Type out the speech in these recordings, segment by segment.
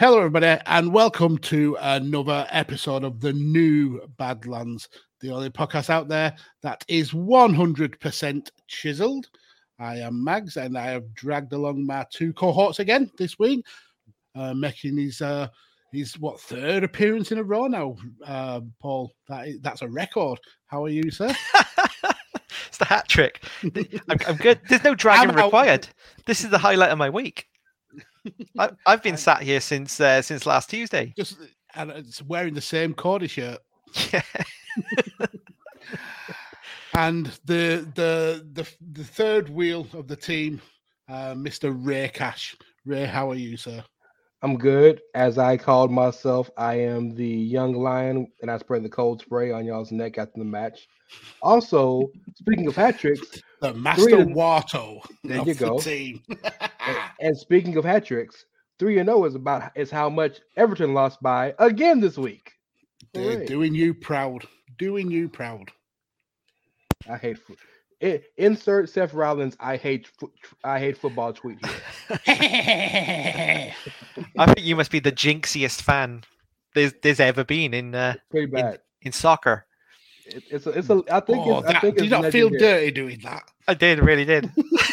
Hello, everybody, and welcome to another episode of the new Badlands, the only podcast out there that is 100% chiseled. I am Mags, and I have dragged along my two cohorts again this week, uh, making his uh, his what third appearance in a row now. Uh, Paul, that is, that's a record. How are you, sir? it's the hat trick. I'm, I'm good. There's no dragging required. This is the highlight of my week. I, have been sat here since uh, since last Tuesday. Just and it's wearing the same Cody shirt. Yeah. and the the the the third wheel of the team, uh, Mr. Rey Cash. Rey, how are you, sir? I'm good. As I called myself, I am the young lion, and I spray the cold spray on y'all's neck after the match. Also, speaking of hat tricks, the Master Wato. There you go. The and, and, speaking of hat tricks, three and zero oh is about is how much Everton lost by again this week. They're doing you proud. Doing you proud. I hate it, insert Seth Rollins. I hate I hate football tweet here. I think you must be the jinxiest fan there's there's ever been in uh, pretty bad in, in soccer. It, it's a, it's a. I think. Oh, it's, that, I think did you not feel dirty doing that? I did, really did.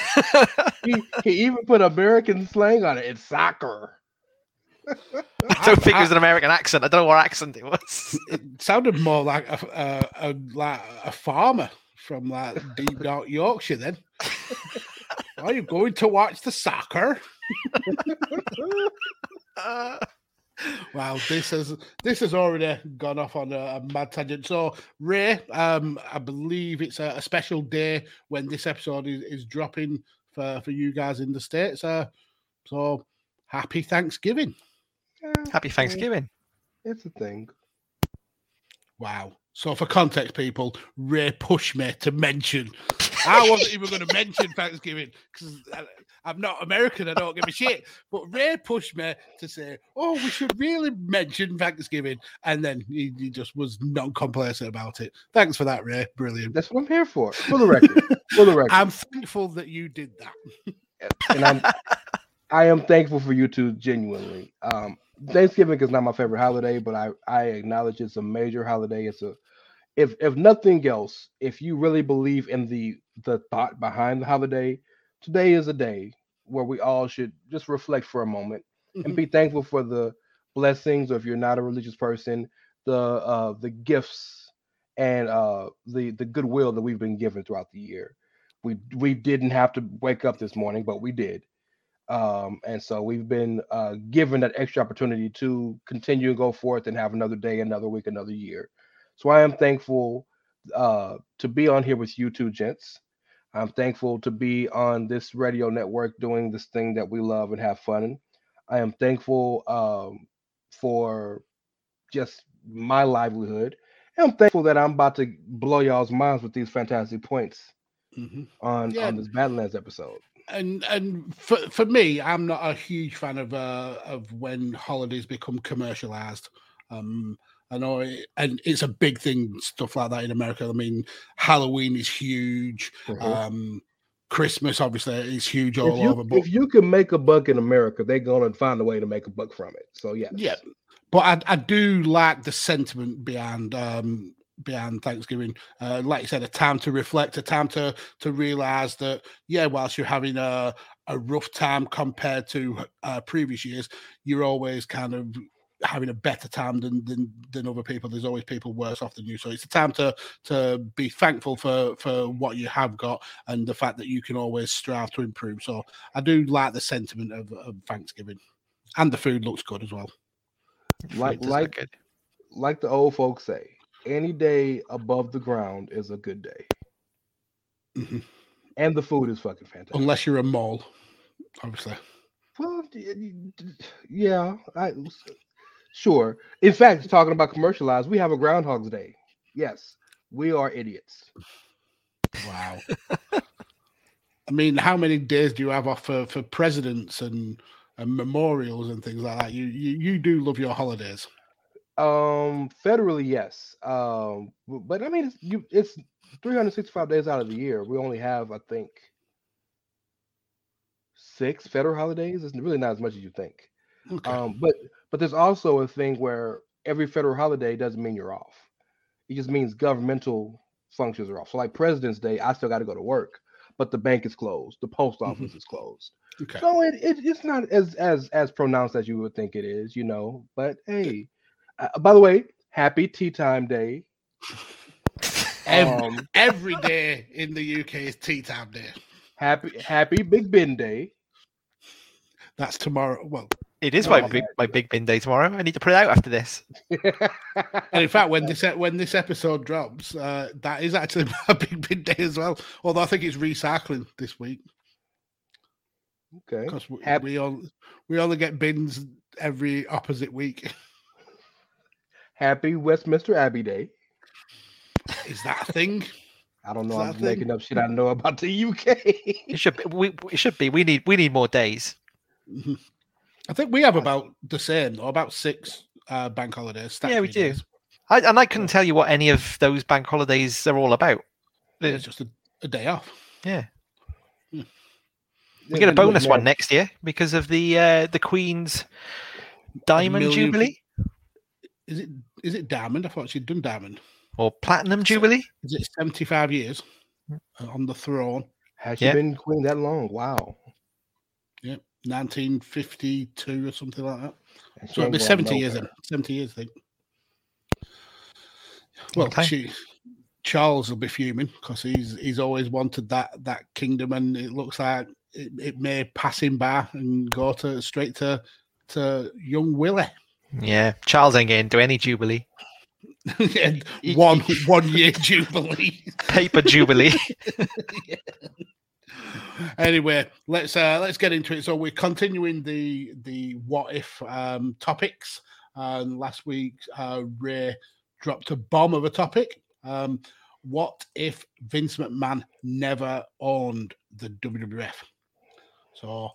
he, he even put American slang on it. It's soccer. I don't think it was an American accent. I don't know what accent it was. It sounded more like a, a, a like a farmer from like deep dark Yorkshire. Then, are you going to watch the soccer? Uh, wow, this has this has already gone off on a, a mad tangent. So, Rey, um, I believe it's a, a, special day when this episode is, is dropping for for you guys in the states. Uh, so, happy Thanksgiving! Happy Thanksgiving! It's a thing. Wow. So for context, people, Rey pushed me to mention. I wasn't even going to mention Thanksgiving because I'm not American. I don't give a shit. But Rey pushed me to say, "Oh, we should really mention Thanksgiving," and then he, he just was non-complacent about it. Thanks for that, Rey. Brilliant. That's what I'm here for. For the record. for the record. I'm thankful that you did that. and I'm, I am thankful for you too, genuinely. Um, Thanksgiving is not my favorite holiday, but I I acknowledge it's a major holiday. It's a if if nothing else, if you really believe in the the thought behind the holiday, today is a day where we all should just reflect for a moment mm-hmm. and be thankful for the blessings, or if you're not a religious person, the uh the gifts and uh the the goodwill that we've been given throughout the year. We we didn't have to wake up this morning, but we did. Um, and so we've been uh, given that extra opportunity to continue and go forth and have another day, another week, another year. So I am thankful uh, to be on here with you two gents. I'm thankful to be on this radio network doing this thing that we love and have fun. I am thankful um, for just my livelihood. And I'm thankful that I'm about to blow y'all's minds with these fantastic points mm-hmm. on, yeah. on this Badlands episode and and for for me, I'm not a huge fan of uh of when holidays become commercialized. Um, I know, it, and it's a big thing, stuff like that in America. I mean, Halloween is huge. Mm-hmm. Um, Christmas, obviously, is huge all if you, over. But if you can make a buck in America, they're gonna find a way to make a buck from it. So yeah, yeah. But I, I do like the sentiment behind um, behind Thanksgiving. Uh, like you said, a time to reflect, a time to to realize that yeah, whilst you're having a a rough time compared to uh, previous years, you're always kind of having a better time than, than than other people. There's always people worse off than you. So it's a time to to be thankful for for what you have got and the fact that you can always strive to improve. So I do like the sentiment of, of Thanksgiving, and the food looks good as well. Like like like the old folks say, any day above the ground is a good day. Mm-hmm. And the food is fucking fantastic. Unless you're a mole, obviously. Well, yeah, I sure. In fact, talking about commercialized, we have a Groundhog's Day. Yes, we are idiots. Wow. I mean, how many days do you have off for, for presidents and, and memorials and things like that? You, you you do love your holidays. Um, federally, yes. Um, but I mean, it's you, it's 365 days out of the year. We only have, I think, six federal holidays. It's really not as much as you think. Okay. Um, but but there's also a thing where every federal holiday doesn't mean you're off. It just means governmental functions are off. So like President's Day, I still got to go to work, but the bank is closed, the post mm-hmm. office mm-hmm. is closed. Okay. So it, it it's not as as as pronounced as you would think it is, you know. But hey, uh, by the way, happy tea time day. Every, um, every day in the UK is tea time day. Happy Happy Big Ben Day. That's tomorrow. Well, it is my big my big bin day tomorrow. I need to put it out after this. and in fact, when this when this episode drops, uh, that is actually my big bin day as well. Although I think it's recycling this week. Okay. Because we, Happy- we all we only get bins every opposite week. Happy Westminster Abbey Day. Is that a thing? I don't know. I'm making up shit I know about the UK. it should be. We, it should be. We need. We need more days. I think we have about the same, or about six uh, bank holidays. Yeah, we do. I, and I couldn't tell you what any of those bank holidays are all about. It's just a, a day off. Yeah. Hmm. We get a bonus one next year because of the uh, the Queen's Diamond Jubilee. Is it is it diamond? I thought she'd done diamond. Or platinum jubilee? Is it seventy five years on the throne? Has she been queen that long? Wow. Yeah, nineteen fifty two or something like that. So it'll be seventy years. Then. Seventy years, I think. Well, okay. she, Charles will be fuming because he's he's always wanted that that kingdom, and it looks like it, it may pass him by and go to straight to to young Willie. Yeah, Charles ain't getting into any jubilee. one one year jubilee, paper jubilee. yeah. Anyway, let's uh, let's get into it. So we're continuing the the what if um, topics. And last week, uh, Rey dropped a bomb of a topic. Um, what if Vince McMahon never owned the WWF? So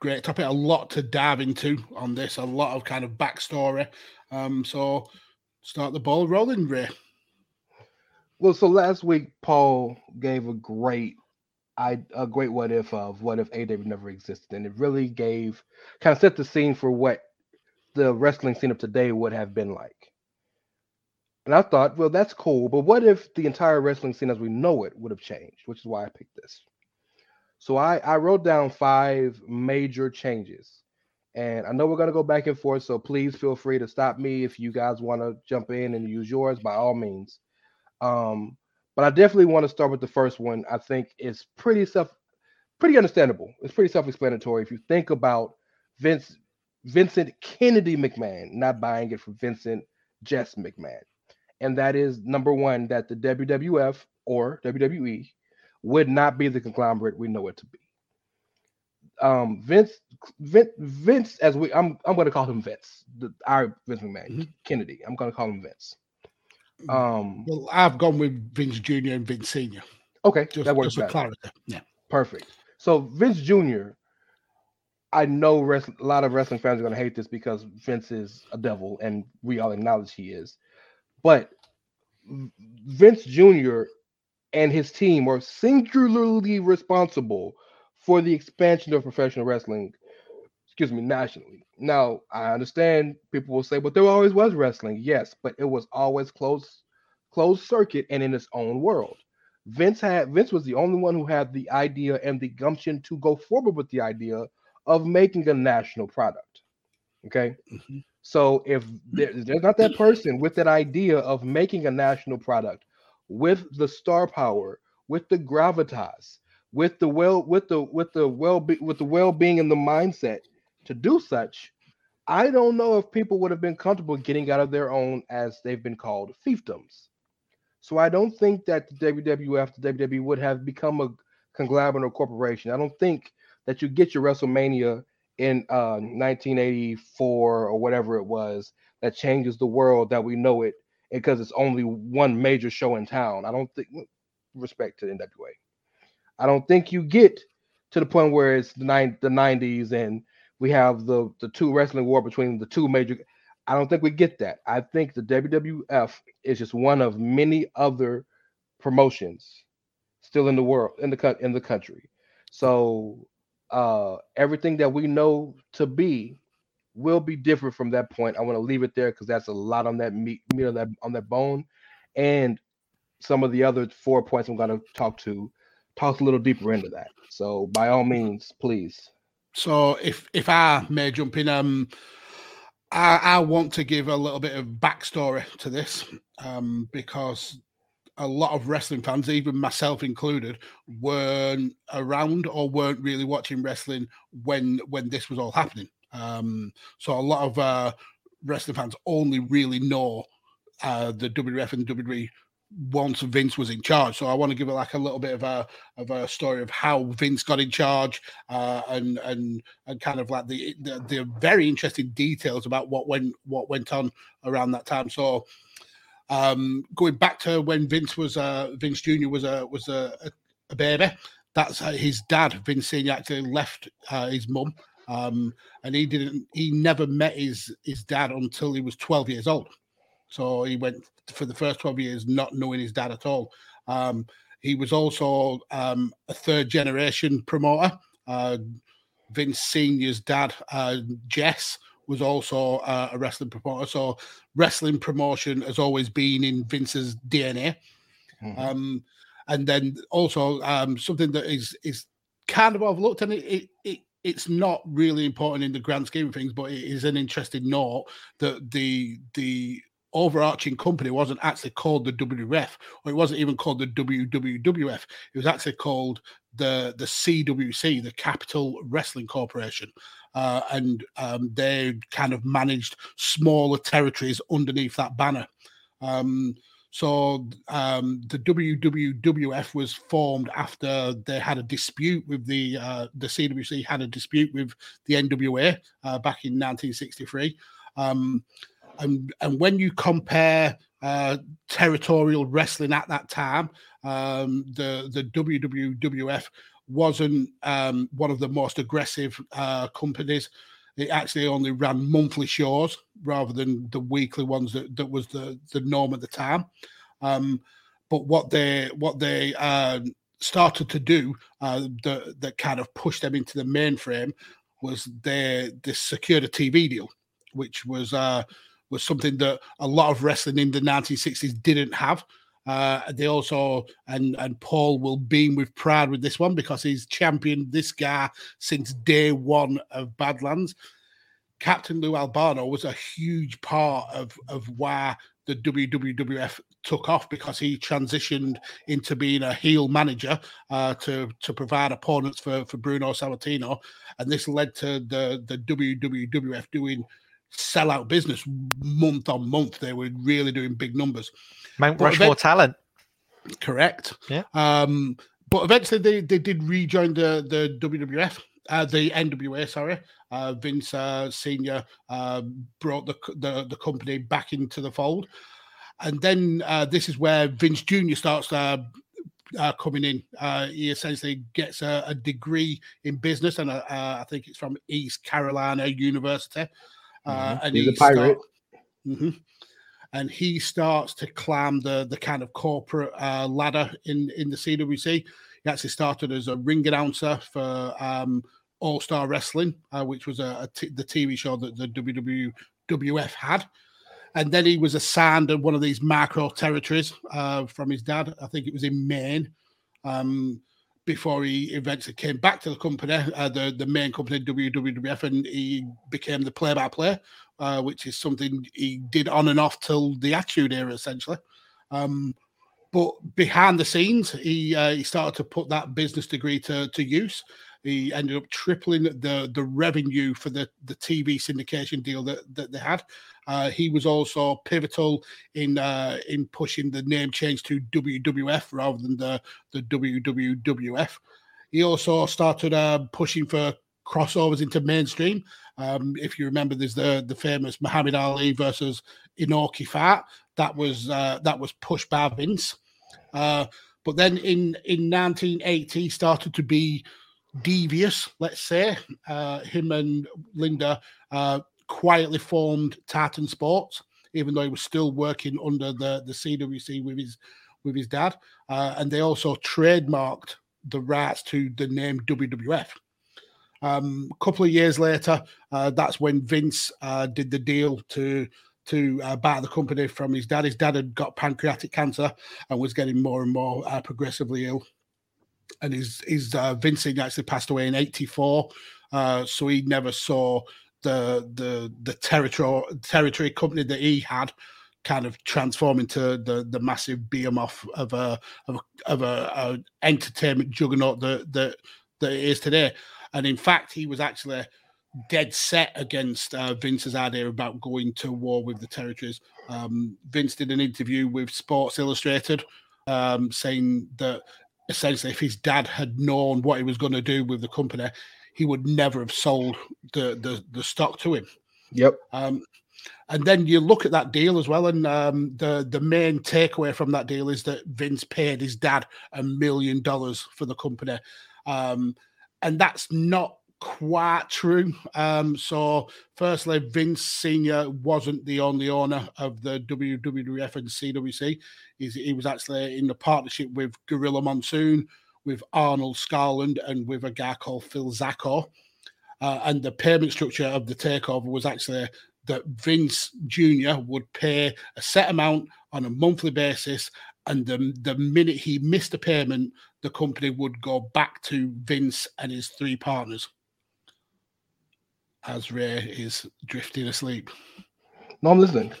great topic. A lot to dive into on this. A lot of kind of backstory. Um, so start the ball rolling, Rey. Well, so last week Paul gave a great, I a great what if of what if AW never existed, and it really gave kind of set the scene for what the wrestling scene of today would have been like. And I thought, well, that's cool, but what if the entire wrestling scene as we know it would have changed? Which is why I picked this. So I, I wrote down five major changes. And I know we're going to go back and forth. So please feel free to stop me if you guys want to jump in and use yours by all means. Um, but I definitely want to start with the first one. I think it's pretty self, pretty understandable. It's pretty self-explanatory. If you think about Vince, Vincent Kennedy McMahon, not buying it from Vincent Jess McMahon. And that is number one, that the WWF or WWE would not be the conglomerate we know it to be. Um, Vince, Vince, Vince, as we, I'm, I'm going to call him Vince, the, our Vince McMahon, mm-hmm. Kennedy. I'm going to call him Vince. Um, well, I've gone with Vince Jr. and Vince Senior. Okay, just, that works. Just clarity. Yeah, perfect. So Vince Jr. I know rest, a lot of wrestling fans are going to hate this because Vince is a devil, and we all acknowledge he is. But Vince Jr and his team are singularly responsible for the expansion of professional wrestling, excuse me, nationally. Now, I understand people will say, but there always was wrestling. Yes, but it was always closed, closed circuit and in its own world. Vince had Vince was the only one who had the idea and the gumption to go forward with the idea of making a national product. Okay. Mm-hmm. So if there, there's not that person with that idea of making a national product, with the star power, with the gravitas, with the well, with the with the well be, with the well-being and the mindset to do such, I don't know if people would have been comfortable getting out of their own, as they've been called, fiefdoms. So I don't think that the WWF, the WWE would have become a conglomerate or corporation. I don't think that you get your WrestleMania in uh, 1984 or whatever it was that changes the world that we know it because it's only one major show in town. I don't think respect to the NWA. I don't think you get to the point where it's the nine the 90s and we have the the two wrestling war between the two major I don't think we get that. I think the WWF is just one of many other promotions still in the world in the in the country. So uh everything that we know to be will be different from that point. I want to leave it there because that's a lot on that meat, meat on that on that bone, and some of the other four points I'm going to talk to talk a little deeper into that. So by all means, please. So if if I may jump in, um, I, I want to give a little bit of backstory to this, um, because a lot of wrestling fans, even myself included, weren't around or weren't really watching wrestling when when this was all happening. Um, so a lot of uh, wrestling fans only really know uh, the WWF and WWE once Vince was in charge. So I want to give it like a little bit of a of a story of how Vince got in charge, uh, and and and kind of like the, the, the very interesting details about what went what went on around that time. So um, going back to when Vince was uh, Vince Jr. was a was a, a baby. That's uh, his dad, Vince Senior, actually left uh, his mum, um, and he didn't. He never met his his dad until he was twelve years old. So he went for the first 12 years not knowing his dad at all. Um, he was also um, a third generation promoter. Uh, Vince Senior's dad, uh, Jess, was also uh, a wrestling promoter. So wrestling promotion has always been in Vince's DNA. Mm-hmm. Um, and then also um, something that is is kind of overlooked, and it, it, it it's not really important in the grand scheme of things, but it is an interesting note that the the overarching company wasn't actually called the WWF, or it wasn't even called the WWWF. It was actually called the the CWC, the Capital Wrestling Corporation, uh, and um, they kind of managed smaller territories underneath that banner. Um, so um, the WWWF was formed after they had a dispute with the uh, the CWC had a dispute with the NWA uh, back in 1963. Um, and and when you compare uh, territorial wrestling at that time, um, the the WWF wasn't um, one of the most aggressive uh, companies. It actually only ran monthly shows rather than the weekly ones that, that was the, the norm at the time. Um, but what they what they uh, started to do uh, that that kind of pushed them into the mainframe was their this secured a TV deal, which was uh, was something that a lot of wrestling in the 1960s didn't have. Uh, they also and and Paul will beam with pride with this one because he's championed this guy since day one of Badlands. Captain Lou Albano was a huge part of of why the WWF took off because he transitioned into being a heel manager uh, to to provide opponents for for Bruno Sammartino, and this led to the the WWF doing sell out business month on month. They were really doing big numbers. Mount Rushmore event- talent. Correct. Yeah. Um, but eventually they, they did rejoin the the WWF, uh, the NWA. Sorry, uh, Vince uh, Senior uh, brought the, the the company back into the fold, and then uh, this is where Vince Junior starts uh, uh, coming in. Uh, he essentially gets a, a, degree in business, and uh, I think it's from East Carolina University. Uh, mm-hmm. and he's, he's a pirate. Start, mm-hmm, and he starts to climb the the kind of corporate uh, ladder in in the CWC. He actually started as a ring announcer for um, All Star Wrestling, uh, which was a, a t- the TV show that the WWF had. And then he was assigned to one of these macro territories uh, from his dad. I think it was in Maine. Um, before he eventually came back to the company, uh, the the main company WWF, and he became the play-by-play, uh, which is something he did on and off till the Attitude Era, essentially. Um, but behind the scenes, he uh, he started to put that business degree to to use. He ended up tripling the the revenue for the the TV syndication deal that that they had. Uh, he was also pivotal in uh, in pushing the name change to WWF rather than the the WWF. He also started uh, pushing for crossovers into mainstream. Um, if you remember, there's the the famous Muhammad Ali versus Inoki fight that was uh, that was pushed by Vince. Uh, but then in in 1980 started to be devious, let's say. Uh, him and Linda uh, quietly formed Titan Sports, even though he was still working under the the CWC with his with his dad, uh, and they also trademarked the rights to the name WWF. Um, a couple of years later, uh, that's when Vince uh, did the deal to to uh, buy the company from his dad. His dad had got pancreatic cancer and was getting more and more uh, progressively ill. And his his uh, Vince actually passed away in '84, uh, so he never saw the the the territory territory company that he had kind of transform into the the massive behemoth of a of a, of a, a entertainment juggernaut that that that it is today. And in fact, he was actually dead set against uh, Vince's idea about going to war with the territories. Um, Vince did an interview with Sports Illustrated um, saying that essentially, if his dad had known what he was going to do with the company, he would never have sold the the, the stock to him. Yep. Um, and then you look at that deal as well, and um, the the main takeaway from that deal is that Vince paid his dad a million dollars for the company, um, and that's not quite true. Um, so, firstly, Vince Senior wasn't the only owner of the WWF and CWC. He's, he was actually in the partnership with Gorilla Monsoon, with Arnold Skaaland and with a guy called Phil Zacko. Uh, and the payment structure of the takeover was actually that Vince Jr. would pay a set amount on a monthly basis. And the, the minute he missed a payment, the company would go back to Vince and his three partners as Rey is drifting asleep. No, I'm listening.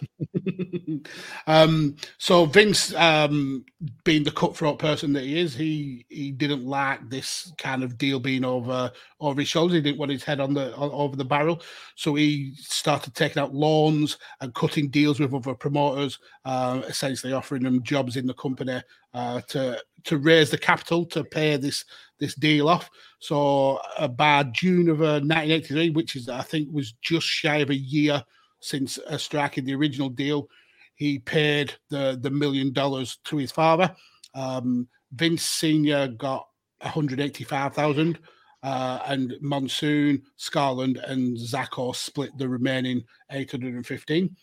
um, so Vince, um, being the cutthroat person that he is, he he didn't like this kind of deal being over over his shoulders. He didn't want his head on the on, over the barrel, so he started taking out loans and cutting deals with other promoters, uh, essentially offering them jobs in the company uh, to to raise the capital to pay this this deal off. So uh, by June of uh, 1983, which is I think was just shy of a year since uh, striking the original deal, he paid the the million dollars to his father. Um, Vince Senior got 185,000. Uh, and Monsoon, Skaaland, and Zacko split the remaining 815.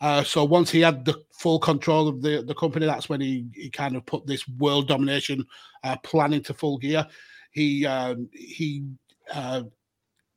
Uh, so once he had the full control of the, the company, that's when he, he kind of put this world domination uh, plan into full gear. He um, he uh,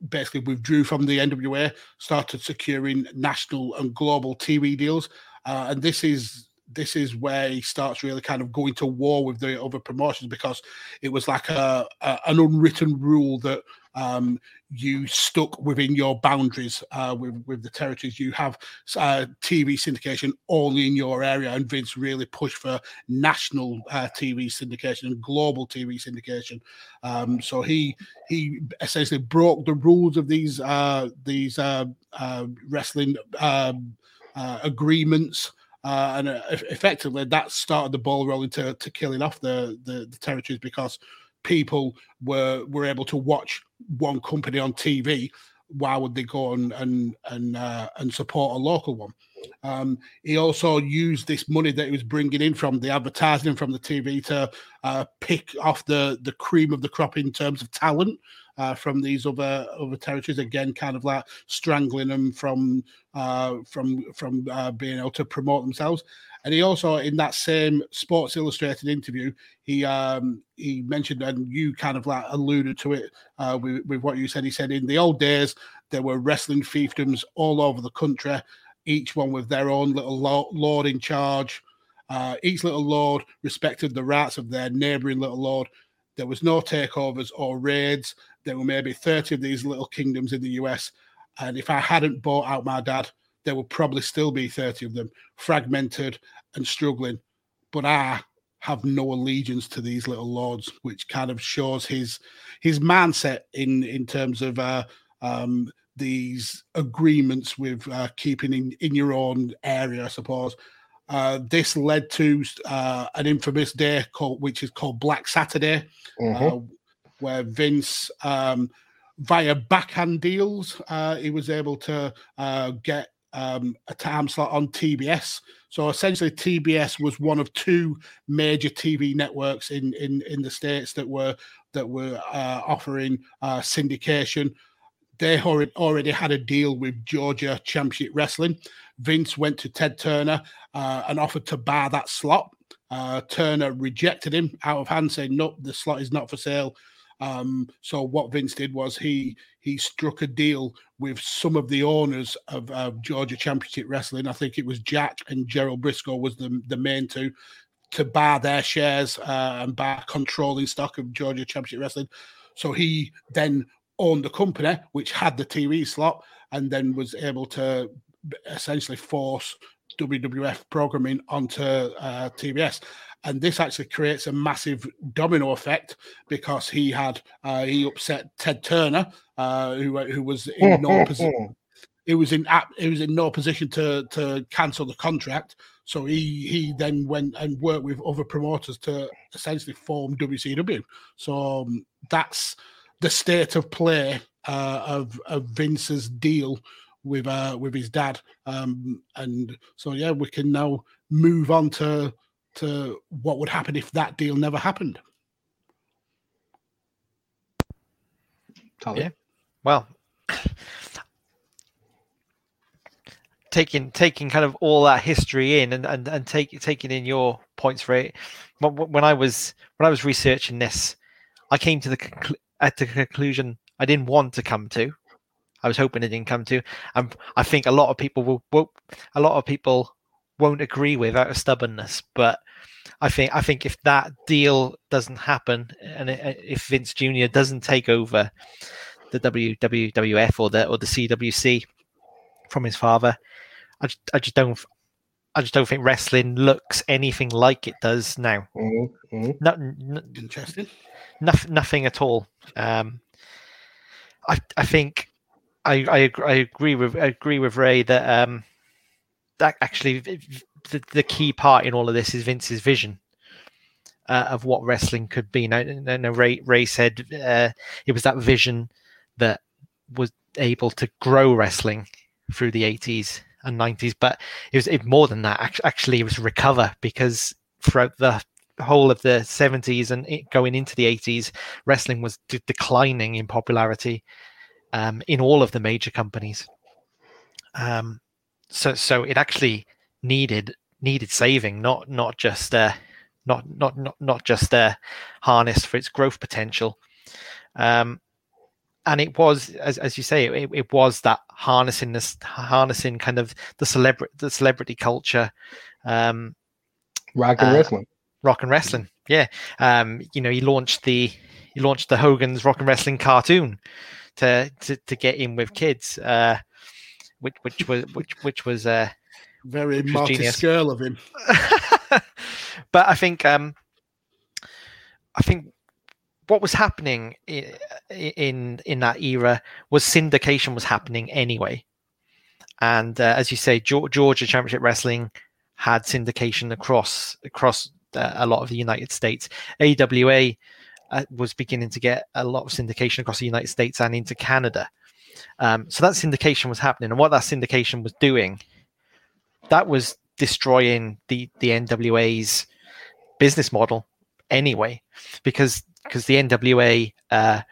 basically withdrew from the NWA, started securing national and global TV deals, uh, and this is this is where he starts really kind of going to war with the other promotions because it was like a, a an unwritten rule that um, you stuck within your boundaries uh, with with the territories. You have uh, TV syndication only in your area, and Vince really pushed for national uh, TV syndication and global TV syndication. Um, so he he essentially broke the rules of these uh, these uh, uh, wrestling um, agreements. And effectively that started the ball rolling to, to killing off the, the, the territories because people were were able to watch one company on TV, why would they go and and and uh, and support a local one? Um, he also used this money that he was bringing in from the advertising from the TV to uh, pick off the the cream of the crop in terms of talent uh, from these other other territories. Again, kind of like strangling them from uh, from from uh, being able to promote themselves. And he also, in that same Sports Illustrated interview, he um, he mentioned, and you kind of like alluded to it uh, with, with what you said. He said in the old days there were wrestling fiefdoms all over the country, each one with their own little lord in charge. Uh, each little lord respected the rights of their neighbouring little lord. There was no takeovers or raids. There were maybe 30 of these little kingdoms in the US. And if I hadn't bought out my dad, there would probably still be 30 of them fragmented and struggling. But I have no allegiance to these little lords, which kind of shows his his mindset in in terms of uh, um, these agreements with uh, keeping in, in your own area, I suppose. Uh, this led to uh, an infamous day called, which is called Black Saturday, mm-hmm. Where Vince um, via backhand deals, uh, he was able to uh, get um, a time slot on TBS. So essentially, TBS was one of two major TV networks in in in the states that were that were uh, offering uh, syndication. They already had a deal with Georgia Championship Wrestling. Vince went to Ted Turner uh, and offered to buy that slot. Uh, Turner rejected him out of hand, saying, "Nope, the slot is not for sale." Um, so what Vince did was he he struck a deal with some of the owners of, of Georgia Championship Wrestling. I think it was Jack and Gerald Brisco was the the main two to buy their shares uh, and buy controlling stock of Georgia Championship Wrestling. So he then owned the company, which had the TV slot, and then was able to essentially force WWF programming onto uh, TBS. And this actually creates a massive domino effect because he had uh, he upset Ted Turner, uh, who who was in no position. He was in he was in no position to to cancel the contract. So he he then went and worked with other promoters to essentially form WCW. So um, that's the state of play uh, of of Vince's deal with uh, with his dad. Um, and so yeah, we can now move on to to what would happen if that deal never happened. Yeah. Well, taking taking kind of all that history in and and, and take, taking in your points for it. When I was when I was researching this, I came to the conclu- at the conclusion I didn't want to come to. I was hoping it didn't come to. And I think a lot of people will, will a lot of people won't agree with out of stubbornness. But I think I think if that deal doesn't happen, and if Vince Jr. doesn't take over the WWF or the or the CWC from his father, I just, I just don't I just don't think wrestling looks anything like it does now. Mm-hmm. mm-hmm. No, no, Interesting. Nothing, nothing at all. Um, I I think I, I I agree with I agree with Rey that um that actually the, the key part in all of this is Vince's vision uh, of what wrestling could be. Now, now Rey Rey said uh, it was that vision that was able to grow wrestling through the 80s and 90s, but it was it, more than that. Actually, it was recover because throughout the whole of the 70s and going into the 80s, wrestling was de- declining in popularity um, in all of the major companies. Um, so so it actually needed needed saving, not not just uh, not not not not just uh, harnessed for its growth potential. Um, and it was, as, as you say, it, it was that harnessing this harnessing kind of the celebrity the celebrity culture, um, rock and uh, wrestling, rock and wrestling. Yeah, um, you know, he launched the he launched the Hogan's Rock and Wrestling cartoon to to, to get in with kids, uh, which which was which which was uh, very Marty Scurll of him. but I think um, I think what was happening in, in in that era was syndication was happening anyway, and uh, as you say, Georgia Championship Wrestling had syndication across across uh, a lot of the United States. AWA uh, was beginning to get a lot of syndication across the United States and into Canada. Um, so that syndication was happening, and what that syndication was doing, that was destroying the the NWA's business model anyway, because because the NWA uh,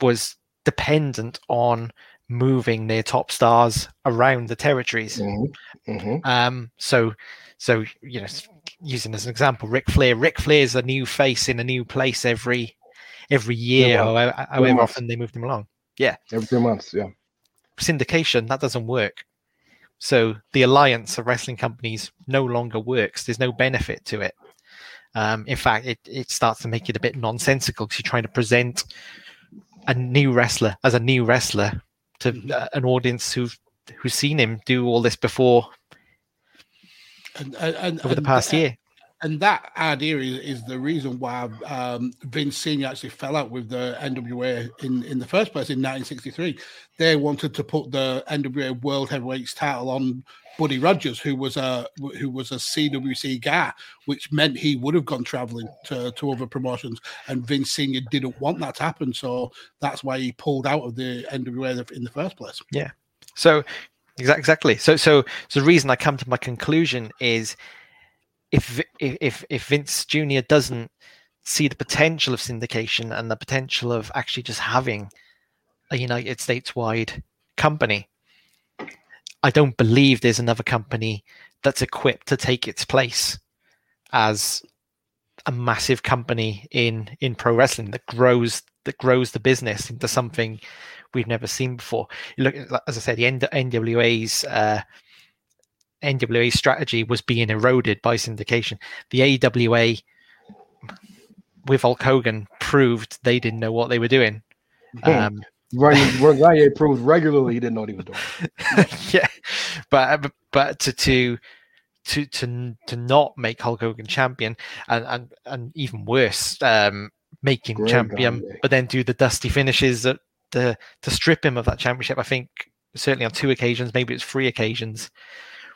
was dependent on moving their top stars around the territories. Mm-hmm. Mm-hmm. Um, so so you know using as an example, Ric Flair. Ric Flair's a new face in a new place every every year, yeah, well, however, however often they move them along. Yeah, every three months. Yeah, syndication that doesn't work. So the alliance of wrestling companies no longer works. There's no benefit to it. Um, in fact, it, it starts to make it a bit nonsensical because you're trying to present a new wrestler as a new wrestler to uh, an audience who've who's seen him do all this before and, and, over the past and, year. and that idea is, is the reason why um, Vince Senior actually fell out with the NWA in in the first place in 1963. They wanted to put the NWA World Heavyweights title on Buddy Rogers, who was a who was a CWC guy, which meant he would have gone traveling to, to other promotions. And Vince Senior didn't want that to happen, so that's why he pulled out of the NWA in the first place. Yeah. So exactly. So so so the reason I come to my conclusion is if if if Vince Jr. doesn't see the potential of syndication and the potential of actually just having a United States wide company, I don't believe there's another company that's equipped to take its place as a massive company in in pro wrestling that grows that grows the business into something we've never seen before. Look, as I said, the NWA's uh, NWA strategy was being eroded by syndication. The AWA with Hulk Hogan proved they didn't know what they were doing. Um, Gagne proved regularly he didn't know what he was doing. yeah, but but to to to to to not make Hulk Hogan champion and and and even worse, um, make him Greg champion, Gagne. but then do the dusty finishes that the to strip him of that championship. I think certainly on two occasions, maybe it's three occasions,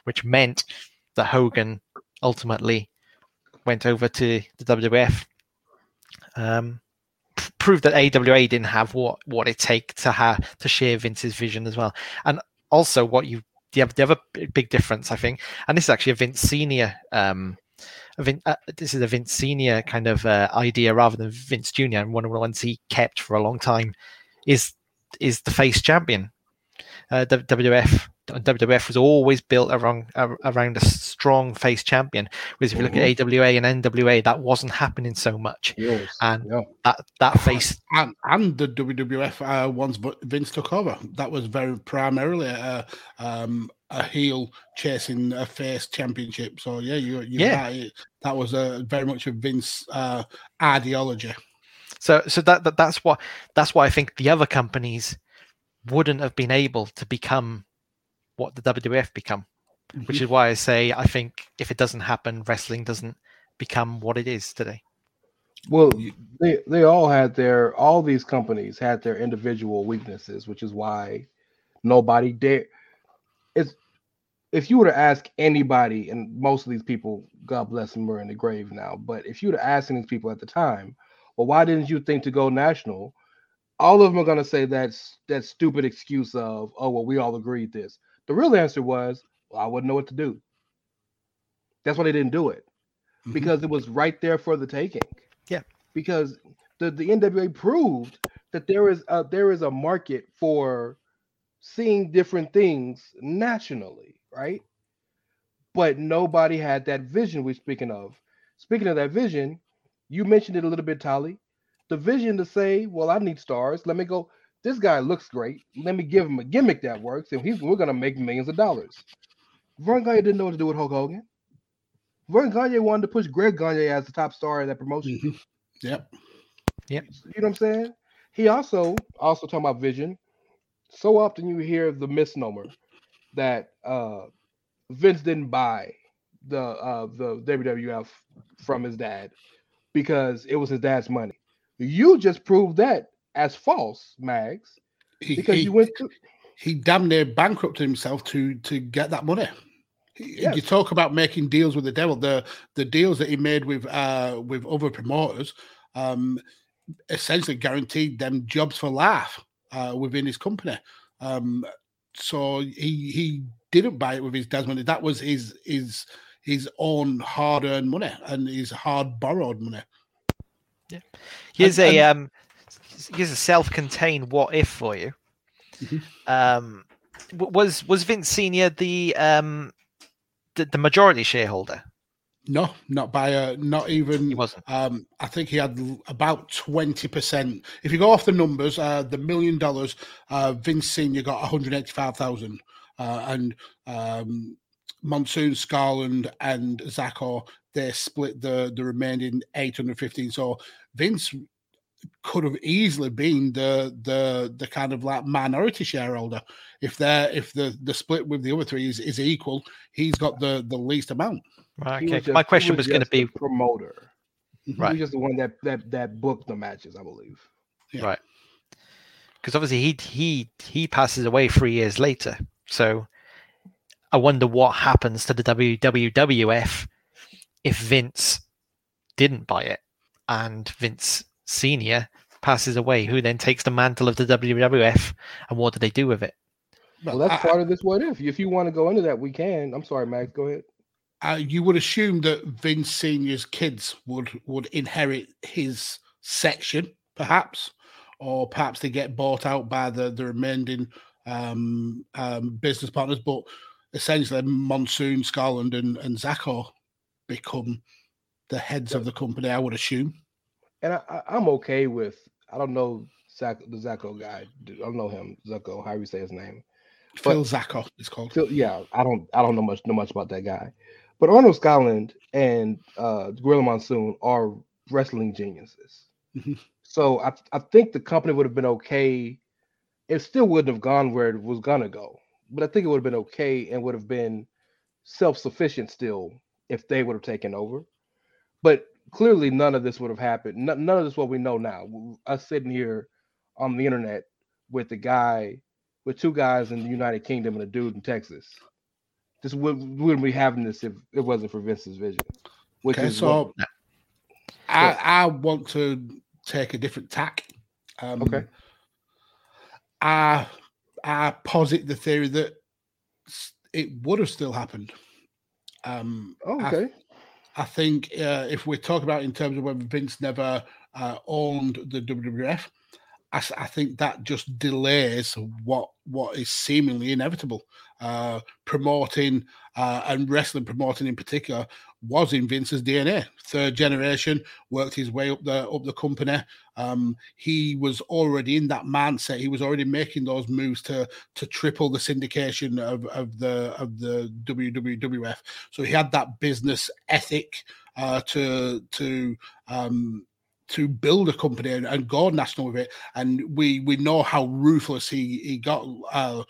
which meant that Hogan ultimately went over to the WWF. Um, proved that AWA didn't have what what it take to have to share Vince's vision as well, and also what you the other, the other big difference I think, and this is actually a Vince Senior. Um, Vin, uh, this is a Vince Senior kind of uh, idea rather than Vince Junior, and one of the ones he kept for a long time is is the face champion. Uh, WWF WWF was always built around around a strong face champion. Whereas if you look mm-hmm. at AWA and NWA, that wasn't happening so much. Yes. And yeah. that that face and, and the WWF uh, once Vince took over, that was very primarily a, um, a heel chasing a face championship. So yeah, you you yeah. Right. that was a very much a Vince uh, ideology. So so that, that that's what that's why I think the other companies wouldn't have been able to become what the WWF become, mm-hmm. which is why I say I think if it doesn't happen, wrestling doesn't become what it is today. Well, they they all had their all these companies had their individual weaknesses, which is why nobody dare. It's if you were to ask anybody, and most of these people, God bless them, are in the grave now. But if you were to ask these people at the time, well, why didn't you think to go national? All of them are going to say that's that stupid excuse of, oh well, we all agreed this. The real answer was, well, I wouldn't know what to do. That's why they didn't do it mm-hmm. because it was right there for the taking. Yeah. Because the, the NWA proved that there is a, there is a market for seeing different things nationally, right? But nobody had that vision we're speaking of. Speaking of that vision, you mentioned it a little bit, Tali. The vision to say, well, I need stars. Let me go this guy looks great. Let me give him a gimmick that works, and he's we're gonna make millions of dollars. Verne Gagne didn't know what to do with Hulk Hogan. Verne Gagne wanted to push Greg Gagne as the top star in that promotion. Mm-hmm. Yep. Yep. You know what I'm saying? He also also talking about vision. So often you hear the misnomer that uh Vince didn't buy the uh the WWF from his dad because it was his dad's money. You just proved that as false, Mags, because he, you went to he damn near bankrupted himself to to get that money. Yes. You talk about making deals with the devil. The the deals that he made with uh with other promoters um essentially guaranteed them jobs for life uh within his company. Um so he he didn't buy it with his dad's money. That was his his his own hard earned money and his hard borrowed money. Yeah. Here's and, a and, um here's a self-contained what if for you. Mm-hmm. Um, was was Vince Senior the um the, the majority shareholder? No, not by a not even. He wasn't. Um, I think he had about twenty percent. If you go off the numbers, uh, the million dollars, uh, Vince Senior got one hundred eighty-five thousand, uh, and um, Monsoon, Skaaland, and Zacko they split the the remaining eight hundred fifteen. So Vince could have easily been the the the kind of like minority shareholder. If they're if the the split with the other three is, is equal, he's got the the least amount. Right, okay. just- My question was, going to be the promoter. He Right. was just the one that that that booked the matches, I believe. Yeah. Right. because obviously he he he passes away three years later. So I wonder what happens to the WWF if Vince didn't buy it and Vince Senior passes away. Who then takes the mantle of the WWF and what do they do with it? Well, that's I- part of this. What if? If you want to go into that, we can. I'm sorry, Mags. Go ahead. uh, you would assume that Vince Senior's kids would would inherit his section, perhaps, or perhaps they get bought out by the the remaining um, um, business partners. But essentially, Monsoon, Skaaland, and and Zacko become the heads of the company. I would assume. And I, I'm okay with. I don't know Zach, the Zacko guy. I don't know him. Zacko, how you say his name? Phil Zacko is called. Phil, yeah, I don't. I don't know much. Know much about that guy. But Arnold Skaaland and uh, Gorilla Monsoon are wrestling geniuses. Mhm. So I, I think the company would have been okay. It still wouldn't have gone where it was gonna go, but I think it would have been okay and would have been self-sufficient still if they would have taken over. But clearly, none of this would have happened. None, none of this what we know now. W- Us sitting here on the internet with the guy, with two guys in the United Kingdom and a dude in Texas. Just would, wouldn't be having this if it wasn't for Vince's vision. Which Okay, is what- so I, I want to take a different tack. Um, Okay. I I posit the theory that it would have still happened. Um, oh, I- okay. I think uh, if we're talking about in terms of whether Vince never uh, owned the WWF, I think that just delays what what is seemingly inevitable. Uh, promoting uh, and wrestling promoting in particular was in Vince's DNA. Third generation worked his way up the up the company. Um, he was already in that mindset. He was already making those moves to to triple the syndication of, of the of the WWF. So he had that business ethic uh, to to um, to build a company and, and go national with it. And we we know how ruthless he he got uh,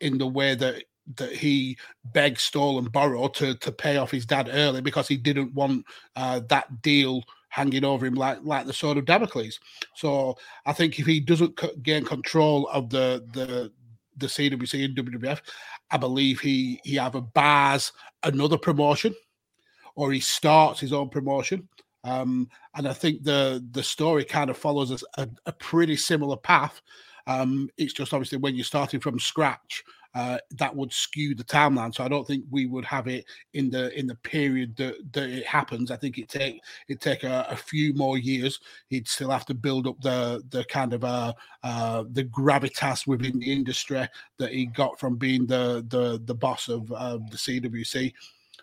in the way that that he begged, stole, and borrowed to to pay off his dad early because he didn't want uh, that deal hanging over him like like the sword of Damocles. So I think if he doesn't c- gain control of the the the CWC and WWF, I believe he he either bars another promotion or he starts his own promotion. Um, and I think the the story kind of follows a, a pretty similar path. Um, it's just obviously when you're starting from scratch, uh, that would skew the timeline. So I don't think we would have it in the in the period that, that it happens. I think it take it take a, a few more years. He'd still have to build up the the kind of uh, uh, the gravitas within the industry that he got from being the the the boss of uh, the CWC.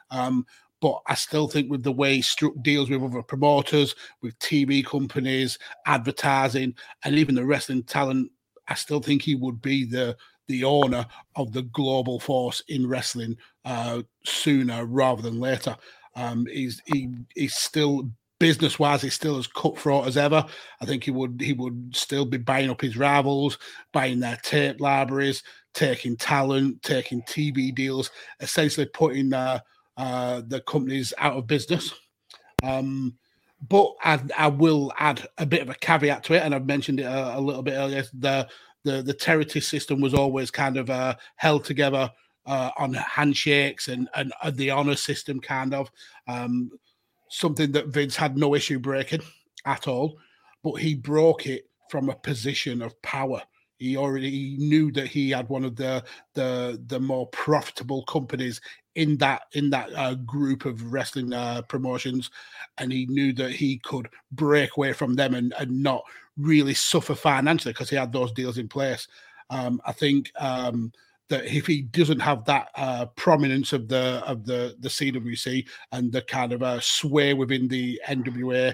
Um, but I still think with the way he struck deals with other promoters, with TV companies, advertising, and even the wrestling talent, I still think he would be the the owner of the global force in wrestling uh, sooner rather than later. Um, he's he, he's still business wise, he's still as cutthroat as ever. I think he would he would still be buying up his rivals, buying their tape libraries, taking talent, taking TV deals, essentially putting uh, uh, the companies out of business. Um, but I, I will add a bit of a caveat to it, and I've mentioned it a, a little bit earlier. The the the territory system was always kind of uh, held together uh, on handshakes and and uh, the honor system, kind of um, something that Vince had no issue breaking at all, but he broke it from a position of power. He already knew that he had one of the the the more profitable companies in that in that uh, group of wrestling uh, promotions, and he knew that he could break away from them and, and not really suffer financially because he had those deals in place. Um, I think um, that if he doesn't have that uh, prominence of the of the the CWC and the kind of uh, sway within the NWA,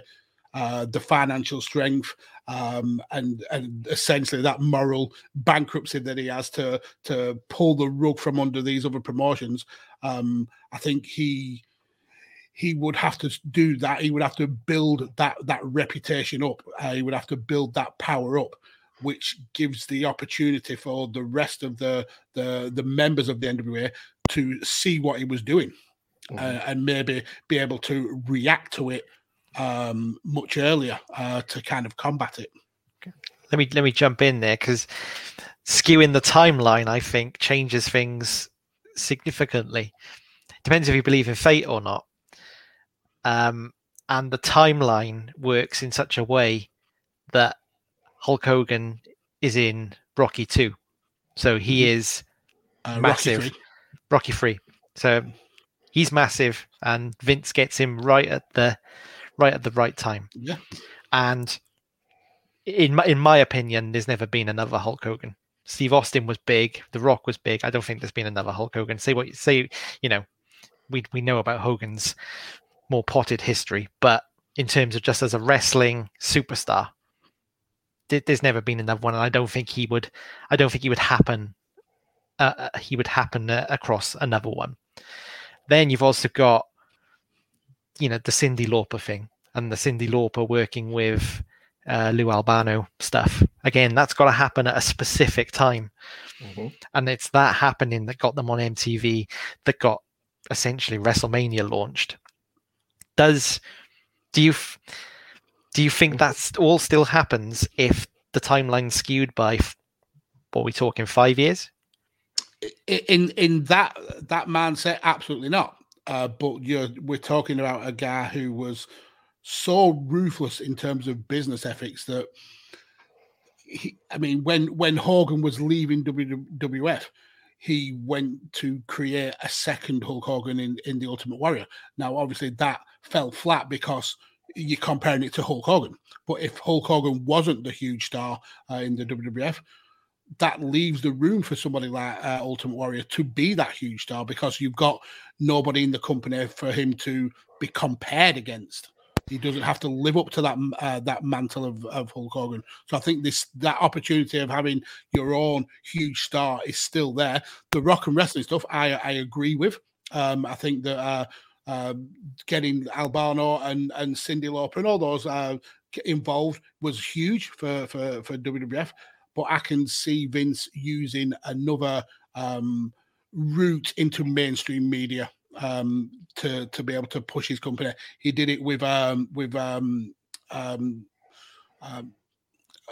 uh, the financial strength, um, and and essentially that moral bankruptcy that he has to to pull the rug from under these other promotions, um, I think he he would have to do that. He would have to build that that reputation up. Uh, he would have to build that power up, which gives the opportunity for the rest of the the the members of the NWA to see what he was doing, mm-hmm. uh, and maybe be able to react to it um, much earlier uh, to kind of combat it. Let me let me jump in there because skewing the timeline, I think, changes things significantly. Depends if you believe in fate or not. Um, and the timeline works in such a way that Hulk Hogan is in Rocky 2. So he mm-hmm. is uh, massive. Rocky 3. Rocky 3. So he's massive and Vince gets him right at the right at the right time. Yeah. And in my in my opinion, there's never been another Hulk Hogan. Steve Austin was big, The Rock was big. I don't think there's been another Hulk Hogan. Say what you say, you know, we we know about Hogan's more potted history, but in terms of just as a wrestling superstar, there's never been another one, and I don't think he would. I don't think he would happen. Uh, uh, he would happen uh, across another one. Then you've also got, you know, the Cyndi Lauper thing, and the Cyndi Lauper working with uh, Lou Albano stuff. Again, that's got to happen at a specific time, mm-hmm. and it's that happening that got them on MTV, that got essentially WrestleMania launched does do you do you think that's all still happens if the timeline's skewed by what we talking five years? In in that that mindset, absolutely not. Uh, but you're we're talking about a guy who was so ruthless in terms of business ethics that he, I mean, when when Hogan was leaving WWF, he went to create a second Hulk Hogan in, in the Ultimate Warrior. Now, obviously, that fell flat because you're comparing it to Hulk Hogan. But if Hulk Hogan wasn't the huge star uh, in the WWF, that leaves the room for somebody like uh, Ultimate Warrior to be that huge star because you've got nobody in the company for him to be compared against. He doesn't have to live up to that uh, that mantle of, of Hulk Hogan. So I think this that opportunity of having your own huge star is still there. The rock and wrestling stuff, I I agree with. Um, I think that uh, uh, getting Albano and and Cyndi Lauper and all those uh, involved was huge for for for WWF. But I can see Vince using another um, route into mainstream media um, to to be able to push his company. He did it with um, with um, um, um,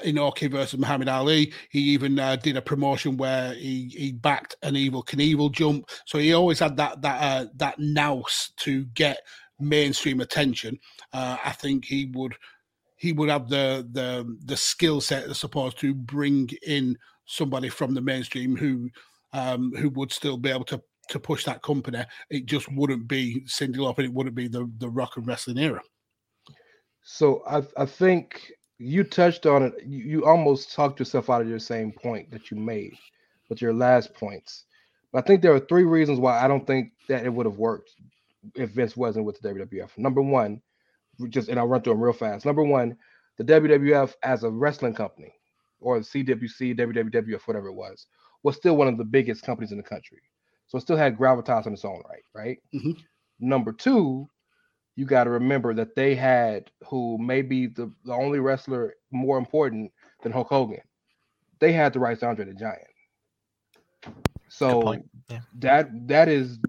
Inoki versus Muhammad Ali. He even uh, did a promotion where he he backed an Evel Knievel jump. So he always had that that uh, that nous to get mainstream attention. Uh, I think he would he would have the the the skill set, I suppose, to bring in somebody from the mainstream who um, who would still be able to to push that company, it just wouldn't be Cyndi Lauper. It wouldn't be the the rock and wrestling era. So I I think you touched on it. You, you almost talked yourself out of your same point that you made with your last points. But I think there are three reasons why I don't think that it would have worked if Vince wasn't with the WWF. Number one, just and I'll run through them real fast. Number one, the WWF as a wrestling company, or CWC, WWF, whatever it was, was still one of the biggest companies in the country. So it still had gravitas in its own right, right? Mm-hmm. Number two, you got to remember that they had who may be the, the only wrestler more important than Hulk Hogan. They had the rights to Andre the Giant. So yeah. that that is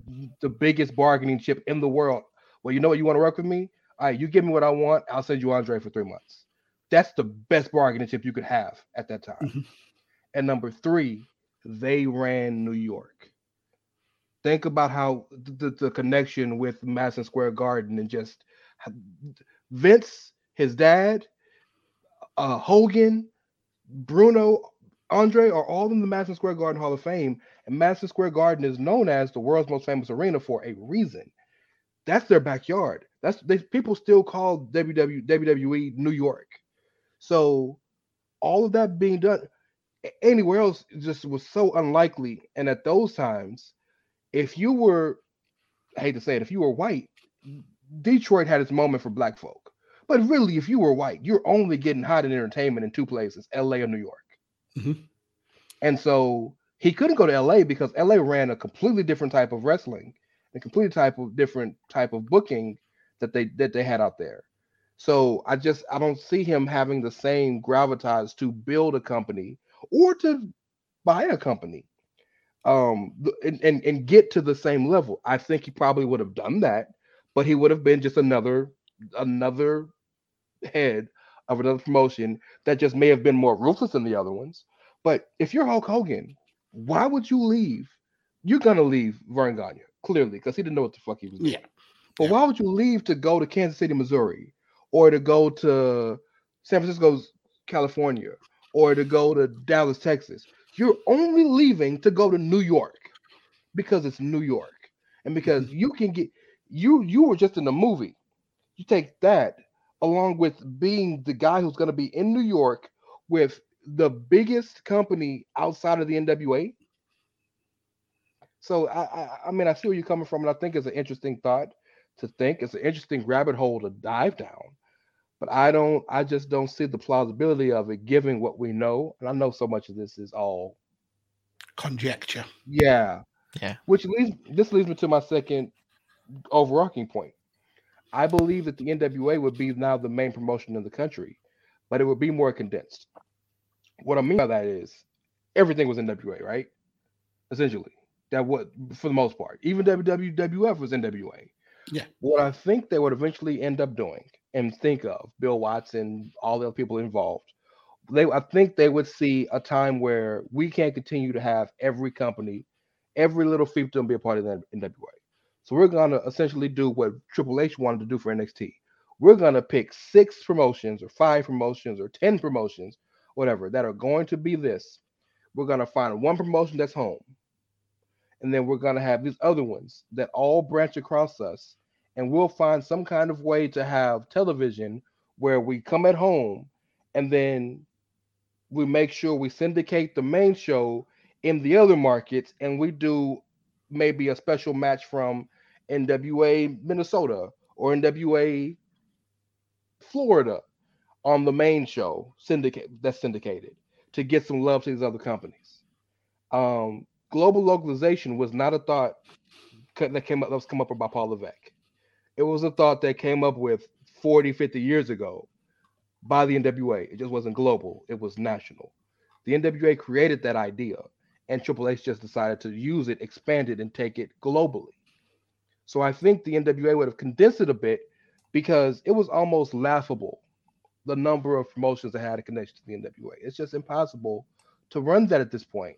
the biggest bargaining chip in the world. Well, you know what? You want to work with me? All right, you give me what I want. I'll send you Andre for three months. That's the best bargaining chip you could have at that time. Mm-hmm. And number three, they ran New York think about how the, the connection with Madison Square Garden and just Vince, his dad, uh, Hogan, Bruno, Andre are all in the Madison Square Garden Hall of Fame, and Madison Square Garden is known as the world's most famous arena for a reason. That's their backyard. That's they people still call WW, WWE New York. So all of that being done anywhere else just was so unlikely. And at those times, if you were, I hate to say it, if you were white, Detroit had its moment for black folk. But really, if you were white, you're only getting hot in entertainment in two places, LA or New York. Mm-hmm. And so he couldn't go to LA because LA ran a completely different type of wrestling, a completely type of different type of booking that they that they had out there. So I just I don't see him having the same gravitas to build a company or to buy a company um and, and and get to the same level. I think he probably would have done that, but he would have been just another another head of another promotion that just may have been more ruthless than the other ones. But if you're Hulk Hogan, why would you leave? You're gonna leave Verne Gagne, clearly, because he didn't know what the fuck he was doing. Yeah. But Yeah. why would you leave to go to Kansas City, Missouri, or to go to San Francisco, California, or to go to Dallas, Texas? You're only leaving to go to New York because it's New York, and mm-hmm. because you can get you you were just in a movie. You take that along with being the guy who's going to be in New York with the biggest company outside of the NWA. So I, I, I mean, I see where you're coming from, and I think it's an interesting thought to think. It's an interesting rabbit hole to dive down, but I don't, I just don't see the plausibility of it, given what we know. And I know so much of this is all, Conjecture. yeah, Yeah. Which leads this leads me to my second overarching point. I believe that the NWA would be now the main promotion in the country, but it would be more condensed. What I mean by that is everything was NWA, right? Essentially, that would for the most part. Even WWF was NWA. Yeah. What I think they would eventually end up doing and think of Bill Watts, all the people involved, they I think they would see a time where we can't continue to have every company, every little fiefdom be a part of the NWA. So we're gonna essentially do what Triple H wanted to do for NXT. We're gonna pick six promotions or five promotions or ten promotions, whatever, that are going to be this. We're gonna find one promotion that's home, and then we're gonna have these other ones that all branch across us, and we'll find some kind of way to have television where we come at home, and then we make sure we syndicate the main show in the other markets, and we do maybe a special match from NWA Minnesota or NWA Florida on the main show syndicate that's syndicated to get some love to these other companies. Um, global localization was not a thought that came up that was come up by Paul Levesque. It was a thought that came up with 40, 50 years ago by the NWA. It just wasn't global, it was national. The NWA created that idea, and Triple H just decided to use it, expand it, and take it globally. So I think the NWA would have condensed it a bit because it was almost laughable the number of promotions that had a connection to the NWA. It's just impossible to run that at this point.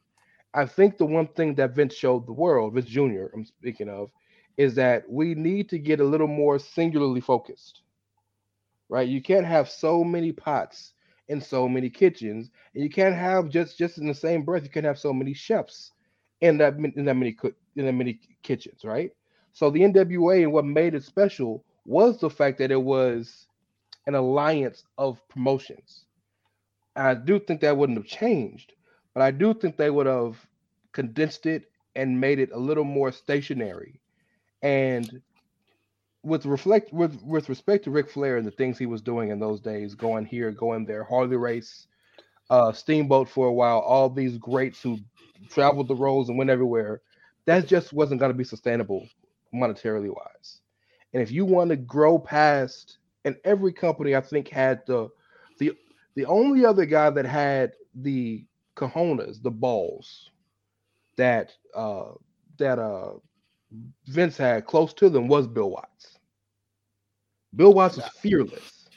I think the one thing that Vince showed the world, Vince Jr., I'm speaking of, is that we need to get a little more singularly focused. Right? You can't have so many pots in so many kitchens, and you can't have just just in the same breath, you can't have so many chefs in that in that many in that many kitchens, right? So the NWA and what made it special was the fact that it was an alliance of promotions. I do think that wouldn't have changed, but I do think they would have condensed it and made it a little more stationary. And with reflect with with respect to Ric Flair and the things he was doing in those days, going here, going there, Harley Race, uh, Steamboat for a while, all these greats who traveled the roads and went everywhere, that just wasn't going to be sustainable monetarily wise. And if you want to grow past, and every company I think had the the the only other guy that had the cojones, the balls that uh that uh Vince had close to them was Bill Watts. Bill Watts was fearless.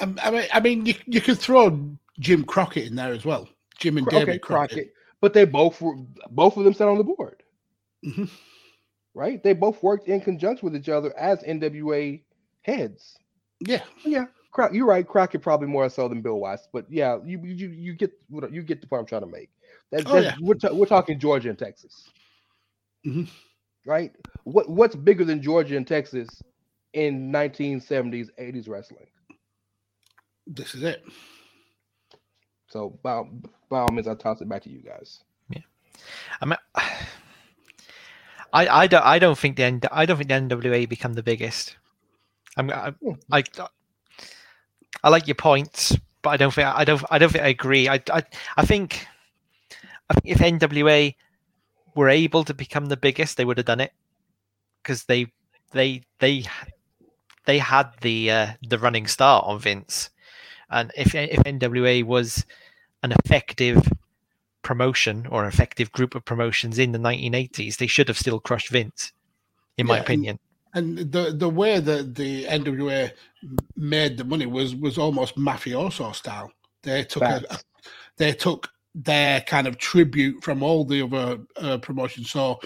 Um, I mean, I mean, you, you could throw Jim Crockett in there as well. Jim and David okay, Crockett. Crockett, but they both were both of them sat on the board, Mhm. right? They both worked in conjunction with each other as NWA heads. Yeah, Yeah, you're right. Crockett probably more so than Bill Watts, but yeah, you you you get what you get the point I'm trying to make. That's, Oh, that's we're, ta- we're talking Georgia and Texas, Mhm. Right? What what's bigger than Georgia and Texas in 1970s 80s wrestling? this is it. So by by all means, I toss it back to you guys. Yeah, I mean, I, I don't I don't think the N, I don't think the NWA become the biggest. I'm I, hmm. I I like your points, but I don't think I don't I don't think I agree. I I, I think I think if NWA were able to become the biggest, they would have done it because they they they they had the uh, the running start on Vince, and if if NWA was an effective promotion or an effective group of promotions in the 1980s, they should have still crushed Vince, in my Yeah, and- opinion. And the the way that the NWA made the money was was almost mafioso style. They took a, Facts. they took their kind of tribute from all the other uh, promotions, so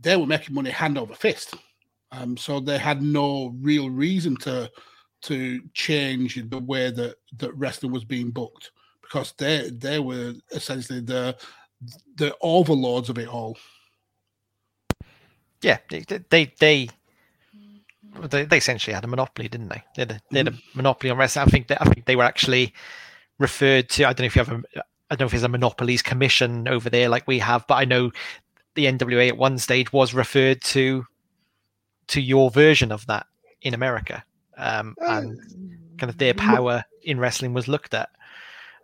they were making money hand over fist. Um, so they had no real reason to to change the way that that wrestling was being booked because they they were essentially the the overlords of it all. Yeah, they they they, they, they essentially had a monopoly, didn't they? They had a, they had a monopoly on wrestling. I think that I think they were actually referred to. I don't know if you have a I don't know if there's a monopolies commission over there like we have, but I know the NWA at one stage was referred to to your version of that in America, um, and kind of their power in wrestling was looked at.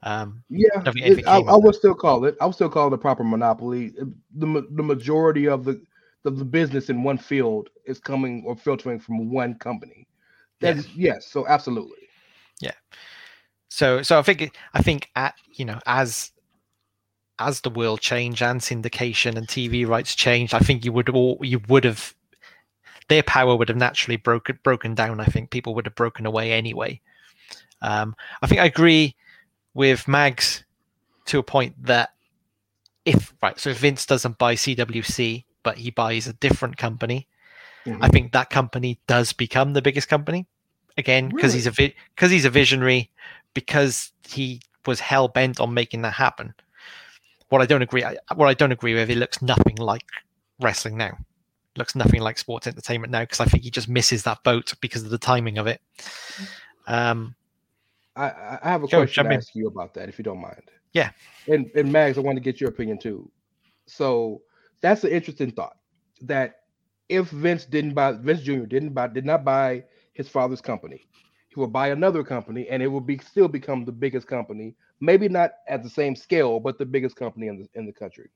Um, Yeah, don't think anything it- I, I would still call it. I would still call it a proper monopoly. The the majority of the of the business in one field is coming or filtering from one company. That's yes. So absolutely. So so i think i think at you know as as the world changed and syndication and tv rights changed i think you would all you would have their power would have naturally broken broken down. I think people would have broken away anyway. Um i think i agree with mags to a point that if right so if vince doesn't buy cwc but he buys a different company I think that company does become the biggest company again because he's a because he's a visionary because he was hell bent on making that happen. What I don't agree I- what I don't agree with it looks nothing like wrestling now. Looks nothing like sports entertainment now because I think he just misses that boat because of the timing of it. Um, I, I I have a Go, question jump to in. ask you about that, if you don't mind. Yeah. And and Mags, I want to get your opinion too. So that's an interesting thought. That if Vince didn't buy Vince Jr. didn't buy did not buy his father's company, he will buy another company and it will be still become the biggest company. Maybe not at the same scale, but the biggest company in the in the country.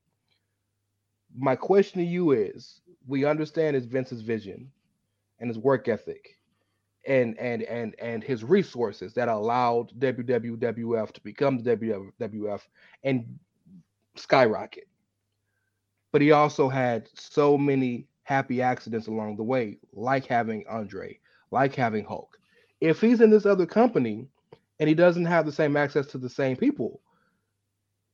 My question to you is: We understand is Vince's vision and his work ethic and and and and his resources that allowed WWF to become the WWF and skyrocket. But he also had so many happy accidents along the way, like having Andre, like having Hulk. If he's in this other company and he doesn't have the same access to the same people,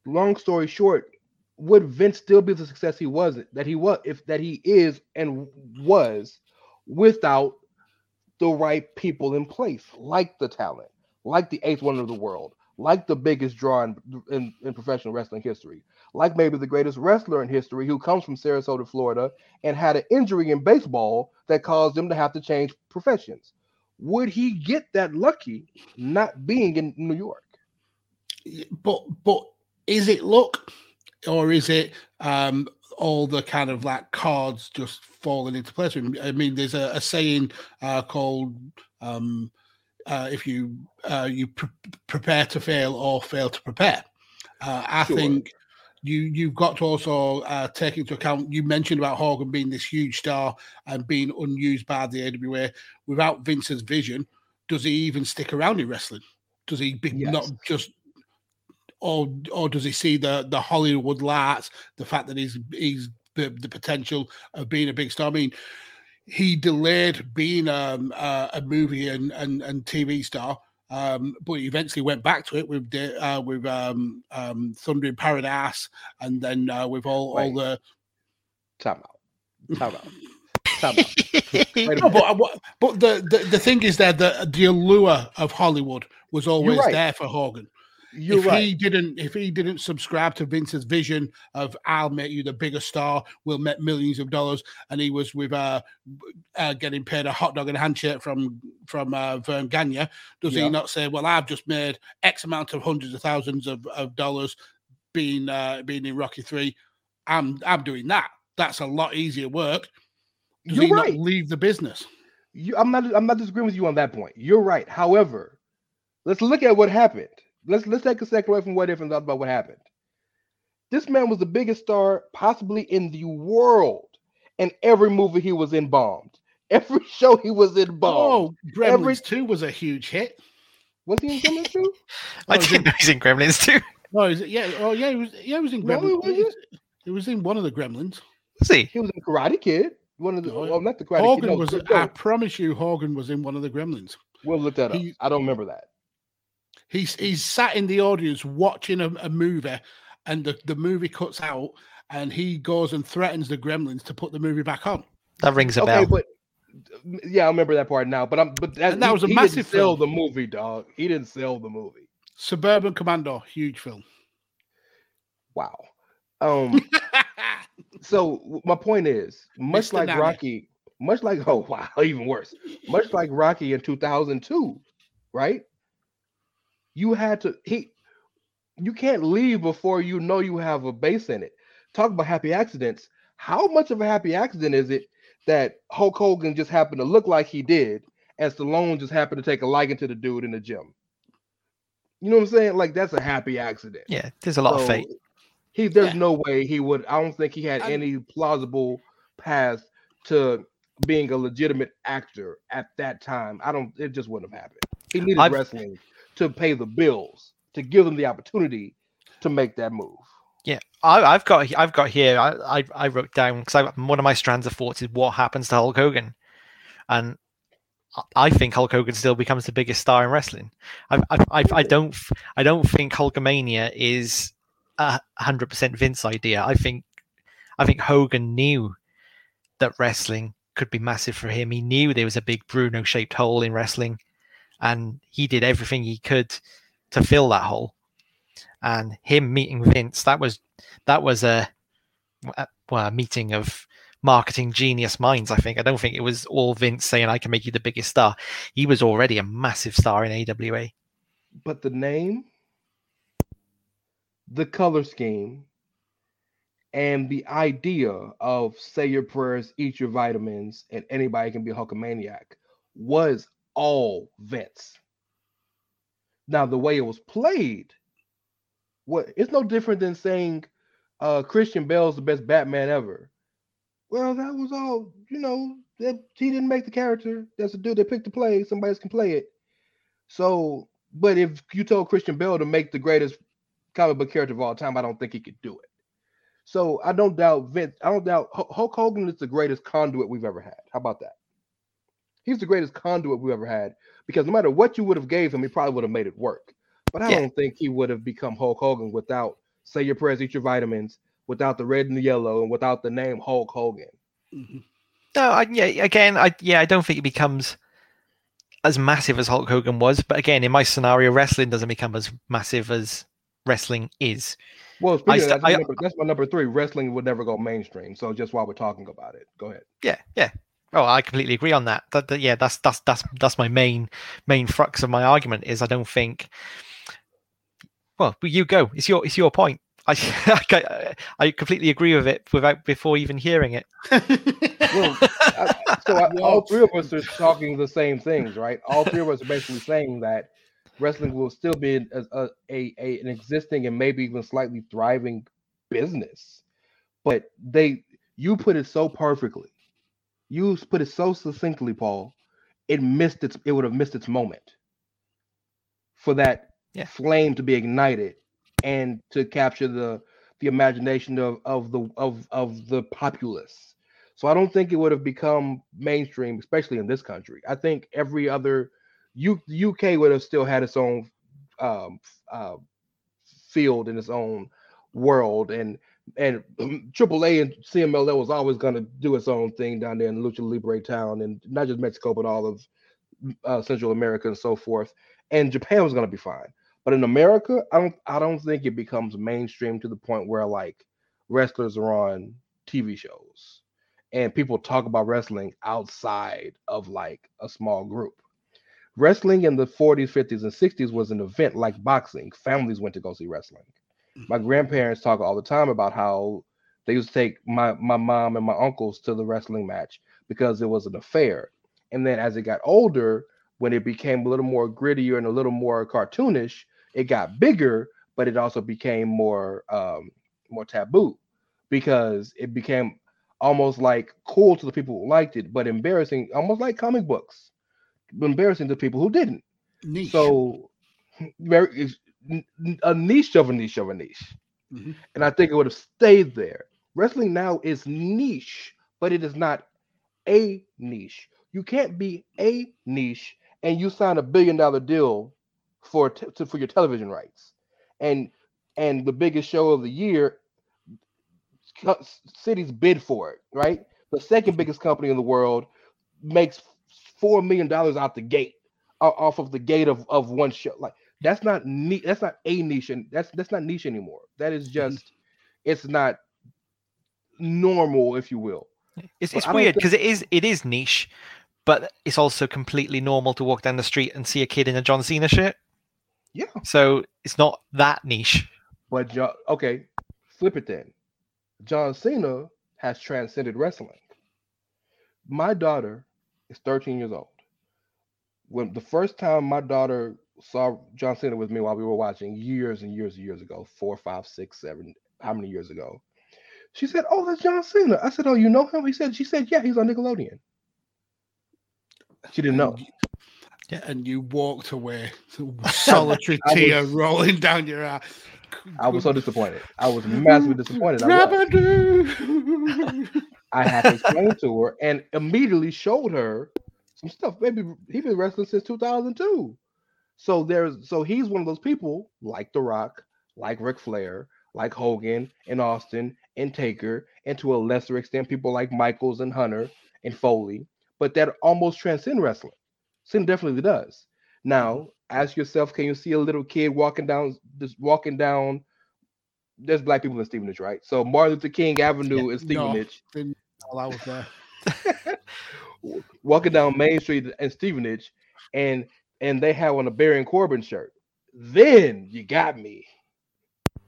long story short, would Vince still be the success he was that he was if that he is and was without the right people in place, like the talent, like the eighth wonder of the world, like the biggest draw in, in, in professional wrestling history, like maybe the greatest wrestler in history who comes from Sarasota, Florida, and had an injury in baseball that caused him to have to change professions. Would he get that lucky not being in New York? but but is it luck or is it um all the kind of like cards just falling into place i mean there's a, a saying uh called um uh if you uh you pre- prepare to fail or fail to prepare uh i Sure. think you you've got to also uh, take into account you mentioned about Hogan being this huge star and being unused by the AWA without Vince's vision does he even stick around in wrestling does he be not just or or does he see the the Hollywood lights, the fact that he's he's the, the potential of being a big star? I mean, he delayed being um, a, a movie and, and and TV star, um, but he eventually went back to it with the, uh, with um, um, Thunder in Paradise, and then uh, with all all the. Time out. Time out. Time out. No, but, uh, but the, the the thing is that the the allure of Hollywood was always right. there for Hogan. You're if right. he didn't if he didn't subscribe to Vince's vision of I'll make you the biggest star, we'll make millions of dollars, and he was with uh, uh getting paid a hot dog and a handshake from from uh, Verne Gagne, does Yeah. he not say, Well, I've just made X amount of hundreds of thousands of, of dollars being uh being in Rocky Three. I'm I'm doing that. That's a lot easier work. Does You're he right. not leave the business? You, I'm not. I'm not disagreeing with you on that point. You're right. However, let's look at what happened. Let's let's take a second away from what if and talk about what happened. This man was the biggest star possibly in the world, and every movie he was in bombed. Every show he was in oh, bombed. Oh, Gremlins Two was a huge hit. Was he in Gremlins too? I Oh, is didn't know he's in Gremlins two. Oh, is it? Yeah. Oh, yeah. It was. Yeah, he was in Gremlins. it wasn't. It was in one of the Gremlins. Was he? He was in Karate Kid. One of the No, well, not the Karate Hogan Kid. No, was. no, I promise you, Hogan was in one of the Gremlins. we'll look that up. he- I don't remember that. He's he's sat in the audience watching a, a movie, and the, the movie cuts out, and he goes and threatens the Gremlins to put the movie back on. That rings a Okay, bell. but yeah, I remember that part now. But I'm but that, And that he- was a he massive didn't sell film. the movie, dog. He didn't sell the movie. Suburban Commando, huge film. Wow. Um. so my point is, much Mr. like Nanny. Rocky, much like oh wow, even worse. Much like Rocky in 2002, right? You had to he you can't leave before you know you have a base in it. Talk about happy accidents. How much of a happy accident is it that Hulk Hogan just happened to look like he did, and Stallone just happened to take a liking to the dude in the gym? You know what I'm saying? Like that's a happy accident. yeah, there's a lot of So, fate. He there's Yeah. no way he would. I don't think he had I'm- any plausible path to being a legitimate actor at that time. I don't. It just wouldn't have happened. He needed I've- wrestling to pay the bills to give them the opportunity to make that move. Yeah, I, I've got I've got here. I I, I wrote down because one of my strands of thoughts is what happens to Hulk Hogan, and I- think Hulk Hogan still becomes the biggest star in wrestling. I I, I, I don't I don't think Hulkamania is a hundred percent Vince idea. I think I think Hogan knew that wrestling could be massive for him. He knew there was a big Bruno shaped hole in wrestling, and he did everything he could to fill that hole. And him meeting Vince that was that was a, a well a meeting of marketing genius minds I think. I don't think it was all Vince saying I can make you the biggest star. He was already a massive star in AWA But the name, the color scheme, and the idea of say your prayers, eat your vitamins, and anybody can be a Hulkamaniac was all Vince. Now the way it was played, what it's no different than saying uh Christian Bale's the best Batman ever. Well, that was all, you know, that he didn't make the character. That's a dude that picked to play. Somebody else can play it. So, but if you told Christian Bale to make the greatest comic book character of all time, I don't think he could do it. So I don't doubt Vince. I don't doubt Hulk Hogan is the greatest conduit we've ever had. How about that? He's the greatest conduit we've ever had because no matter what you would have gave him, he probably would have made it work. But I Yeah. don't think he would have become Hulk Hogan without say your prayers, eat your vitamins, without the red and the yellow, and without the name Hulk Hogan. Mhm. no I, yeah again I yeah I don't think it becomes as massive as Hulk Hogan was but again in my scenario wrestling doesn't become as massive as wrestling is Well, speaking of that, that's, my number, that's my number three. Wrestling would never go mainstream. So just while we're talking about it, go ahead. yeah yeah oh I completely agree on that. That, that yeah that's that's that's that's my main main crux of my argument is I don't think well you go. It's your it's your point. I I, I completely agree with it without before even hearing it. Well, I, so I, all three of us are talking the same things, right? All three of us are basically saying that wrestling will still be an, a, a, a an existing and maybe even slightly thriving business. But they, you put it so perfectly, you put it so succinctly, Paul. It missed its. It would have missed its moment for that Yeah. flame to be ignited and to capture the the imagination of of the of of the populace. So I don't think it would have become mainstream, especially in this country. I think every other U, UK would have still had its own um, uh, field in its own world, and and AAA and CMLL was always going to do its own thing down there in Lucha Libre town, and not just Mexico, but all of uh, Central America and so forth. And Japan was going to be fine, but in America, I don't I don't think it becomes mainstream to the point where like wrestlers are on TV shows and people talk about wrestling outside of like a small group. Wrestling in the 40s, 50s, and 60s was an event like boxing. Families went to go see wrestling. My grandparents talk all the time about how they used to take my, my mom and my uncles to the wrestling match because it was an affair. And then as it got older, when it became a little more grittier and a little more cartoonish, it got bigger, but it also became more um, more taboo because it became almost like cool to the people who liked it, but embarrassing, almost like comic books, embarrassing to people who didn't. Niche. So very a niche of a niche of a niche. Mhm. And I think it would have stayed there. Wrestling now is niche, but it is not a niche. You can't be a niche and you sign a billion dollar deal for te- to, for your television rights. And and the biggest show of the year cities bid for it, right? The second biggest company in the world makes 4 million dollars out the gate off of the gate of, of one show. Like that's not niche. That's not a niche, and that's that's not niche anymore. That is mm-hmm. just it's not normal, if you will. It's, it's weird think- because it is it is niche, but it's also completely normal to walk down the street and see a kid in a John Cena shirt. Yeah, So it's not that niche. but John, okay, flip it then. John Cena has transcended wrestling. My daughter is 13 years old. When the first time my daughter saw John Cena with me while we were watching years and years and years ago, four, five, six, seven, how many years ago? She said, "Oh, that's John Cena." I said, "Oh, you know him?" He said, "She said, yeah, he's on Nickelodeon." She didn't know. And you- Yeah, and you walked away, solitary I was- tear rolling down your eye. I was so disappointed. I was massively disappointed. I. I had to explain to her and immediately showed her some stuff. Maybe he's been wrestling since 2002. So there's so he's one of those people like The Rock, like Ric Flair, like Hogan and Austin and Taker, and to a lesser extent, people like Michaels and Hunter and Foley, but that almost transcend wrestling. Sin definitely does. Now, ask yourself, can you see a little kid walking down just walking down? There's black people in Stevenage, right? So Martin Luther King Avenue is No. Stevenage while I was there. walking down Main Street in Stevenage, and and they have on a Baron Corbin shirt. Then you got me.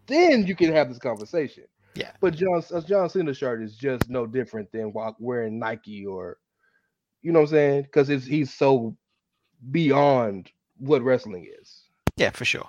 Then you can have this conversation. Yeah. But John a John Cena shirt is just no different than wearing Nike or, you know what I'm saying? Because it's he's so beyond what wrestling is. Yeah, for sure.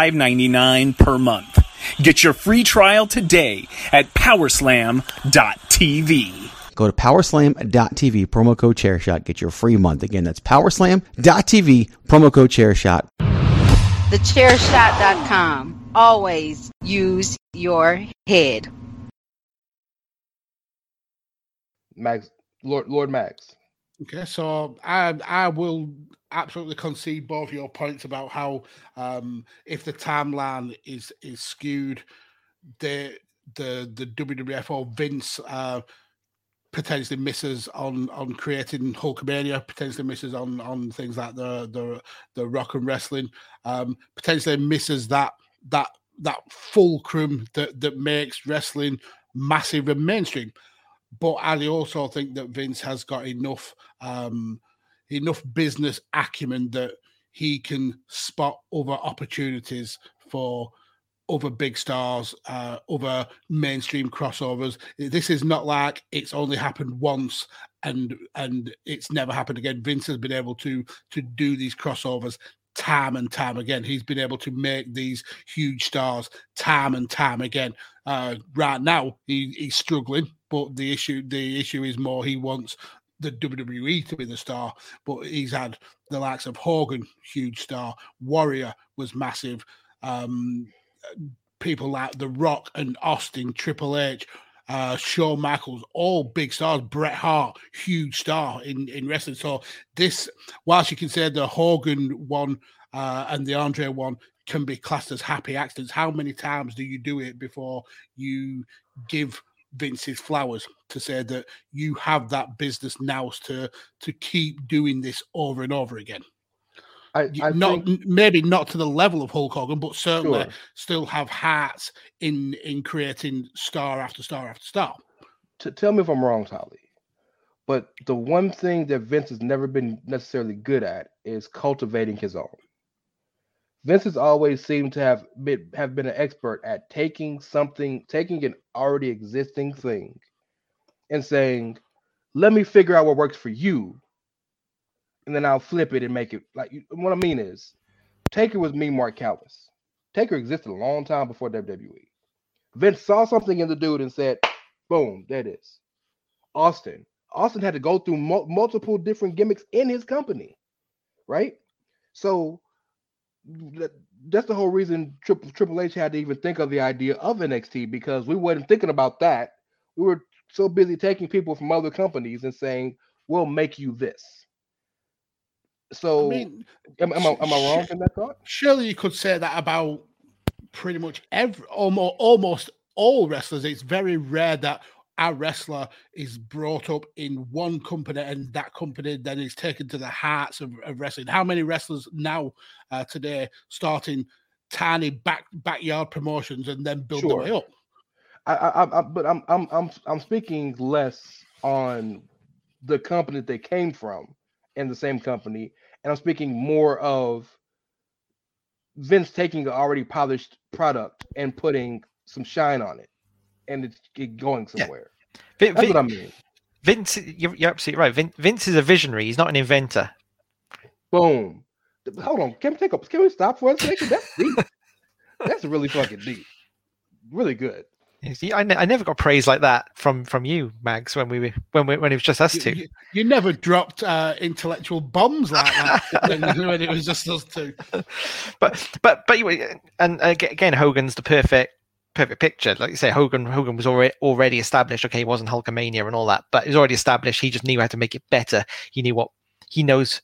$5.99 per month. Get your free trial today at powerslam.tv. Go to powerslam.tv, promo code chairshot, get your free month. Again, that's powerslam.tv, promo code chairshot. TheChairShot.com. Always use your head. Max Lord Lord Max. Okay, so I I will absolutely concede both your points about how um, if the timeline is is skewed, the the the WWF or Vince uh, potentially misses on on creating Hulkamania, potentially misses on on things like the the the rock and wrestling, um, potentially misses that that that fulcrum that that makes wrestling massive and mainstream. But I also think that Vince has got enough um, enough business acumen that he can spot other opportunities for other big stars, uh, other mainstream crossovers. This is not like it's only happened once and and it's never happened again. Vince has been able to to do these crossovers time and time again. He's been able to make these huge stars time and time again. Uh, right now, he, he's struggling, but the issue the issue is more he wants the WWE to be the star, but he's had the likes of Hogan, huge star, Warrior was massive, um, people like The Rock and Austin, Triple H, uh, Shawn Michaels, all big stars. Bret Hart, huge star in, in wrestling. So this, whilst you can say the Hogan one uh, and the Andre one can be classed as happy accidents, how many times do you do it before you give Vince's flowers to say that you have that business now to to keep doing this over and over again? I, I not think, maybe not to the level of Hulk Hogan, but certainly Sure. still have hearts in in creating star after star after star. t- tell me if I'm wrong, Tolly. But the one thing that Vince has never been necessarily good at is cultivating his own. Vince has always seemed to have been have been an expert at taking something, taking an already existing thing, and saying, "Let me figure out what works for you, and then I'll flip it and make it like." What I mean is, Taker was me, Mark Callous. Taker existed a long time before WWE. Vince saw something in the dude and said, "Boom, there it is." Austin. Austin had to go through mul- multiple different gimmicks in his company, right? So that's the whole reason Triple, Triple H had to even think of the idea of NXT because we weren't thinking about that. We were so busy taking people from other companies and saying, "We'll make you this." So, I mean, am, am I, am I wrong in that thought? surely you could say that about pretty much every almost almost all wrestlers. It's very rare that a wrestler is brought up in one company and that company then is taken to the hearts of, of wrestling. How many wrestlers now uh, today starting tiny back backyard promotions and then build their way Sure. up? I, I, I, but I'm, I'm, I'm, I'm speaking less on the company that they came from in the same company, and I'm speaking more of Vince taking an already polished product and putting some shine on it, and it's it going Yeah. somewhere. Vin, That's Vin- what I mean. Vince, you're, you're absolutely right. Vin, Vince is a visionary. He's not an inventor. Boom. Hold on. Can we take a? Can we stop for a second? That's deep. That's really fucking deep. Really good. See, I, ne- I never got praise like that from from you, Mags, when we were when we, when it was just us You, two. you- you never dropped uh, intellectual bombs like that when, when it was just us two. but but but you and again Hogan's the perfect perfect picture. Like you say Hogan Hogan was already already established. Okay he wasn't Hulkamania and all that but he was already established. He just knew how to make it better. He knew what he knows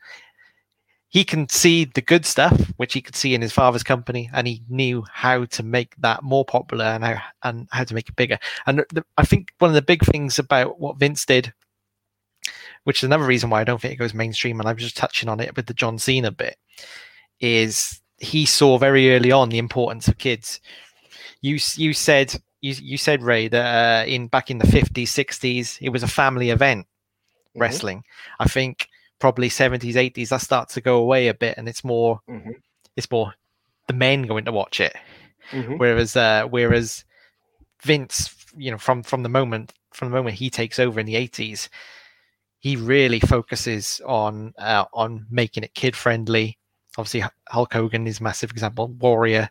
he can see the good stuff which he could see in his father's company and he knew how to make that more popular and how and how to make it bigger. And the, I think one of the big things about what Vince did which is another reason why I don't think it goes mainstream and I was just touching on it with the John Cena bit is he saw very early on the importance of kids. You you said you you said Rey that uh, in back in the fifties sixties it was a family event Mhm, wrestling. I think probably seventies eighties that starts to go away a bit and it's more mhm, it's more the men going to watch it. mhm. Whereas uh, whereas Vince you know from from the moment from the moment he takes over in the eighties he really focuses on uh, on making it kid friendly. Obviously, Hulk Hogan is a massive example. Warrior,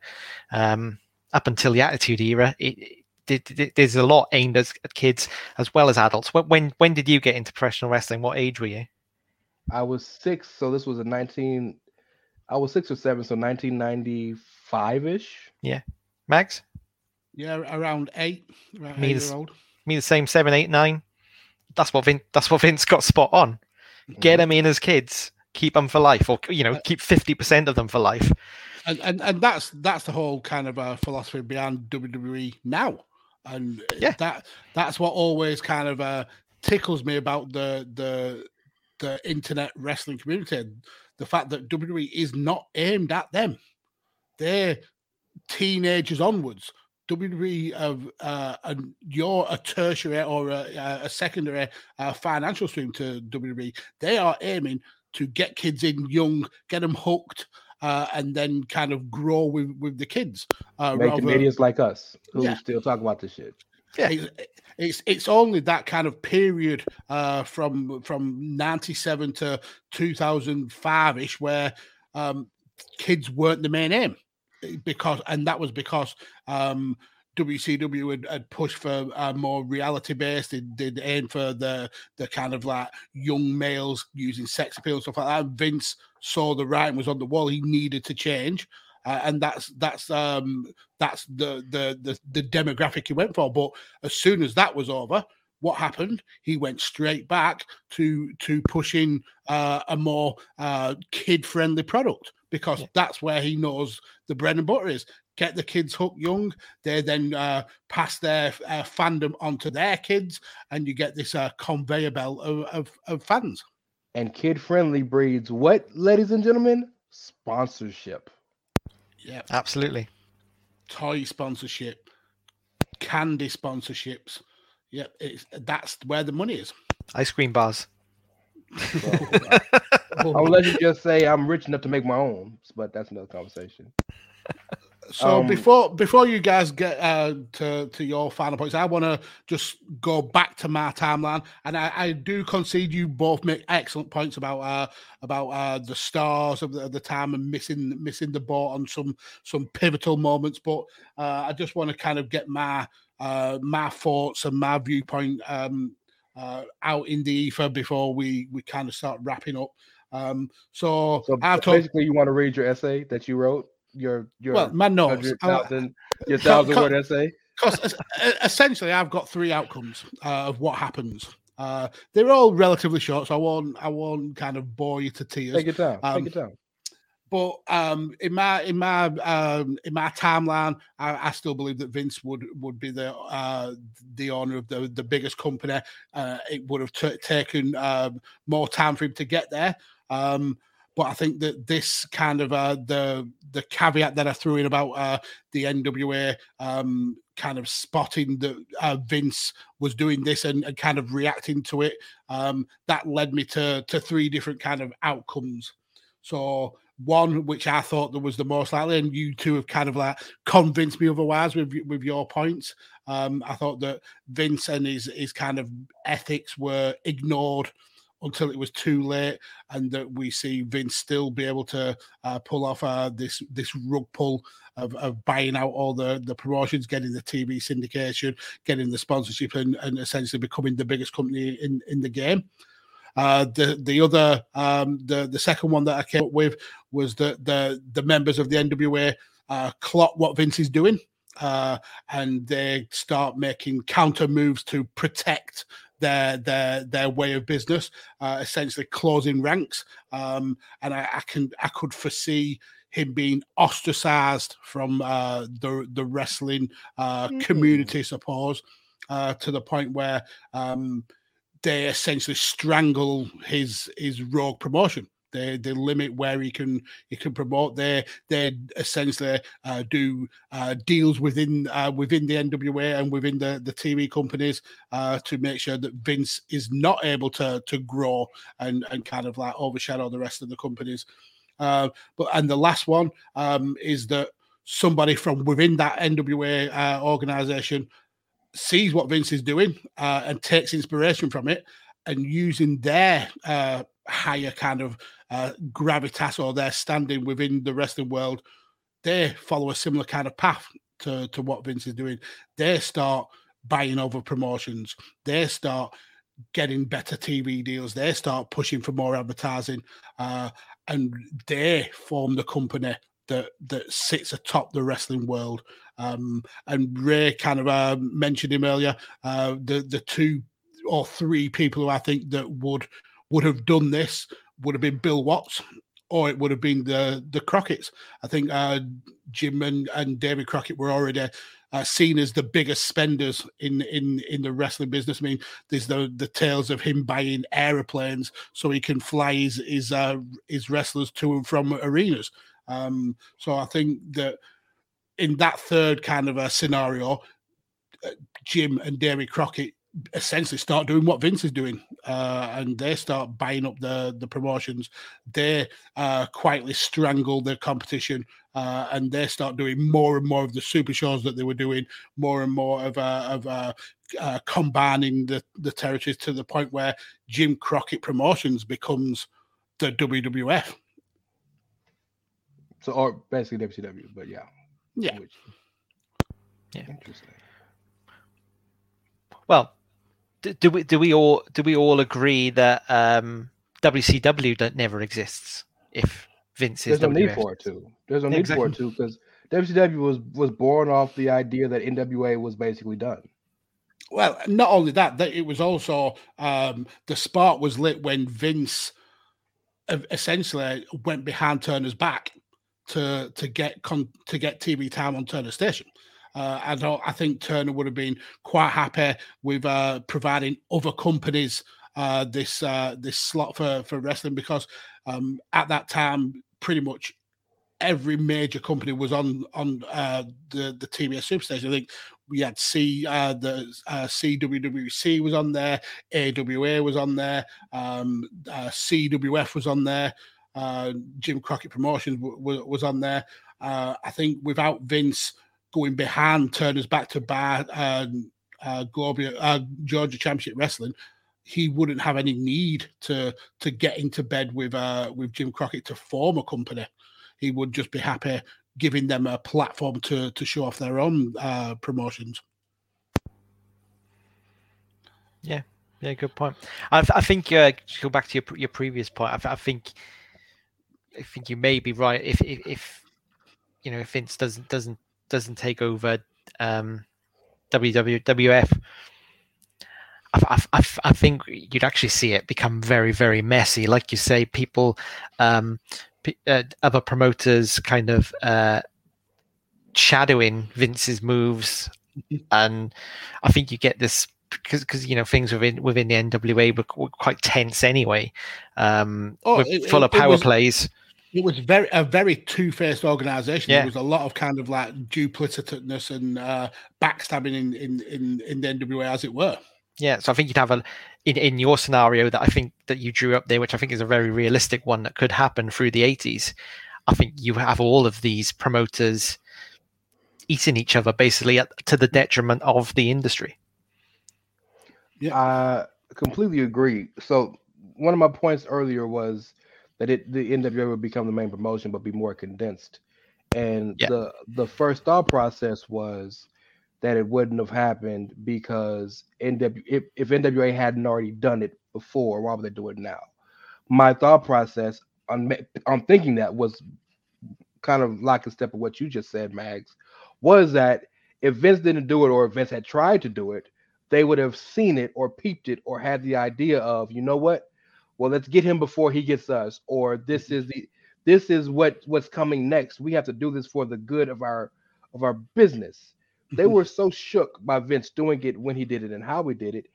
um, up until the Attitude Era, it, it, it- there's a lot aimed at, at kids as well as adults. When, when when did you get into professional wrestling? What age were you? I was six, so this was a 19. I was six or seven, so 1995 ish. Yeah, Max, Yeah, around eight, around Me eight the year old. me the same seven, eight, nine. That's what Vince. That's what Vince got spot on. Get mm-hmm. them in as kids, keep them for life, or you know, uh, keep fifty percent of them for life. And, and and that's that's the whole kind of uh, philosophy behind WWE now, and uh, Yeah. that that's what always kind of uh, tickles me about the the the internet wrestling community, the fact that WWE is not aimed at them, they're teenagers onwards. WWE of uh, and you're a tertiary or a, a secondary uh, financial stream to WWE. They are aiming to get kids in young, get them hooked, uh, and then kind of grow with with the kids. Uh, Make rather- comedians like us who Yeah. still talk about this shit. Yeah. it's, it's only that kind of period uh, from from ninety seven to two thousand five ish where um, kids weren't the main aim because and that was because um, WCW had, had pushed for uh, more reality based. They did aim for the the kind of like young males using sex appeal and stuff like that. Vince saw the writing was on the wall. He needed to change. uh, and that's that's um, that's the, the the the demographic he went for. But as soon as that was over, what happened? He went straight back to to pushing uh, a more uh, kid friendly product because yeah. that's where he knows the bread and butter is. Get the kids hooked young. They then uh, pass their uh, fandom onto their kids, and you get this uh, conveyor belt of, of, of fans. And kid friendly breeds what, ladies and gentlemen? Sponsorship. Yeah, absolutely. Toy sponsorship, candy sponsorships. Yep, it's that's where the money is. Ice cream bars. I'll let you just say I'm rich enough to make my own, but that's another conversation. So um, before before you guys get uh, to to your final points, I want to just go back to my timeline, and I, I, do concede you both make excellent points about uh, about uh, the stars of the, of the, time and missing missing the boat on some some pivotal moments. But uh, I just want to kind of get my uh, my thoughts and my viewpoint um, uh, out in the ether before we we kind of start wrapping up. Um, so, so basically, you want to read your essay that you wrote your your well, my notes, thousand, your thousand word essay? Because essentially, I've got three outcomes uh, of what happens. Uh, they're all relatively short, so I won't I won't kind of bore you to tears. Take it down. Um, Take it down. But um, in my in my um, in my timeline, I, I, still believe that Vince would would be the uh, the owner of the the biggest company. Uh, it would have t- taken um, more time for him to get there. Um, but I think that this kind of uh, the the caveat that I threw in about uh, the NWA um, kind of spotting that uh, Vince was doing this and, and, kind of reacting to it, um, that led me to to three different kind of outcomes. So one which I thought that was the most likely, and you two have kind of like convinced me otherwise with with your points. Um, I thought that Vince and his his kind of ethics were ignored until it was too late, and that we see Vince still be able to uh, pull off uh, this this rug pull of, of buying out all the the promotions, getting the TV syndication, getting the sponsorship, and, and essentially becoming the biggest company in in the game. Uh, the the other um, the the second one that I came up with was that the the members of the NWA uh, clock what Vince is doing. Uh, and they start making counter moves to protect their their their way of business, uh, essentially closing ranks. Um, and I, I, can I could foresee him being ostracized from uh, the the wrestling uh, mm-hmm. community, suppose, uh, to the point where um, they essentially strangle his his rogue promotion. They they limit where he can he can promote. They they essentially uh, do uh, deals within uh, within the NWA and within the, the TV companies uh, to make sure that Vince is not able to to grow and and kind of like overshadow the rest of the companies. Uh, but and the last one um, is that somebody from within that NWA uh, organization sees what Vince is doing and takes inspiration from it and using their higher kind of uh, gravitas or their standing within the wrestling world, they follow a similar kind of path to, to what Vince is doing. They start buying over promotions. They start getting better TV deals. They start pushing for more advertising, uh, and they form the company that that sits atop the wrestling world. Um, and Rey kind of uh, mentioned him earlier. Uh, the the two or three people who I think that would would have done this would have been Bill Watts or it would have been the the Crockett's. I think uh, Jim and, and David Crockett were already uh, seen as the biggest spenders in in in the wrestling business. I mean, there's the the tales of him buying aeroplanes so he can fly his his uh, his wrestlers to and from arenas. Um, so I think that in that third kind of a scenario, uh, Jim and David Crockett essentially start doing what Vince is doing, uh, and they start buying up the the promotions. They uh, quietly strangle the competition, uh, and they start doing more and more of the super shows that they were doing, more and more of uh, of uh, uh, combining the the territories to the point where Jim Crockett Promotions becomes the WWF. So, or basically WCW, but yeah, yeah, Which, yeah, interesting. Well, do, we do we all do we all agree that um, WCW never exists if Vince's There's no need WWF. for it to. There's no Yeah, need for it to because WCW was was born off the idea that NWA was basically done. Well, not only that, that it was also um, the spark was lit when Vince uh, essentially went behind Turner's back to to get con- to get TV time on Turner Station. Uh, I don't. I think Turner would have been quite happy with uh, providing other companies uh, this uh, this slot for for wrestling because um, at that time, pretty much every major company was on on uh, the the TBS Superstation. I think we had C uh, the uh, CWWC was on there, AWA was on there, um, uh, CWF was on there, uh, Jim Crockett Promotions w- w- was on there. I think without Vince going behind Turner's back to buy uh, uh, Globia, uh, Georgia Championship Wrestling, he wouldn't have any need to to get into bed with uh, with Jim Crockett to form a company. He would just be happy giving them a platform to to show off their own uh, promotions. Yeah, yeah, good point. I, I think uh, to go back to your your previous point. I, I think I think you may be right. If, if if you know if Vince doesn't doesn't doesn't take over um, WWF, I, I, I, think you'd actually see it become very very messy. Like you say, people, um, p- uh, other promoters, kind of uh, shadowing Vince's moves, and I think you get this because because you know things within within the NWA were, were quite tense anyway, um, Oh, it- full it- of power was- plays. It was very a very two faced organization. Yeah. There was a lot of kind of like duplicitousness and uh, backstabbing in, in in in the NWA, as it were. Yeah, so I think you'd have a in, in your scenario that I think that you drew up there, which I think is a very realistic one that could happen through the eighties. I think you have all of these promoters eating each other basically at, to the detriment of the industry. Yeah, I completely agree. So one of my points earlier was that it the NWA would become the main promotion, but be more condensed. And Yeah. the the first thought process was that it wouldn't have happened because NW if, if NWA hadn't already done it before, why would they do it now? My thought process on on thinking that was kind of like a step of what you just said, Mags, was that if Vince didn't do it or if Vince had tried to do it, they would have seen it or peeped it or had the idea of, you know what? Well, let's get him before he gets us, or this is the this is what what's coming next. We have to do this for the good of our of our business. They were so shook by Vince doing it when he did it and how he did it.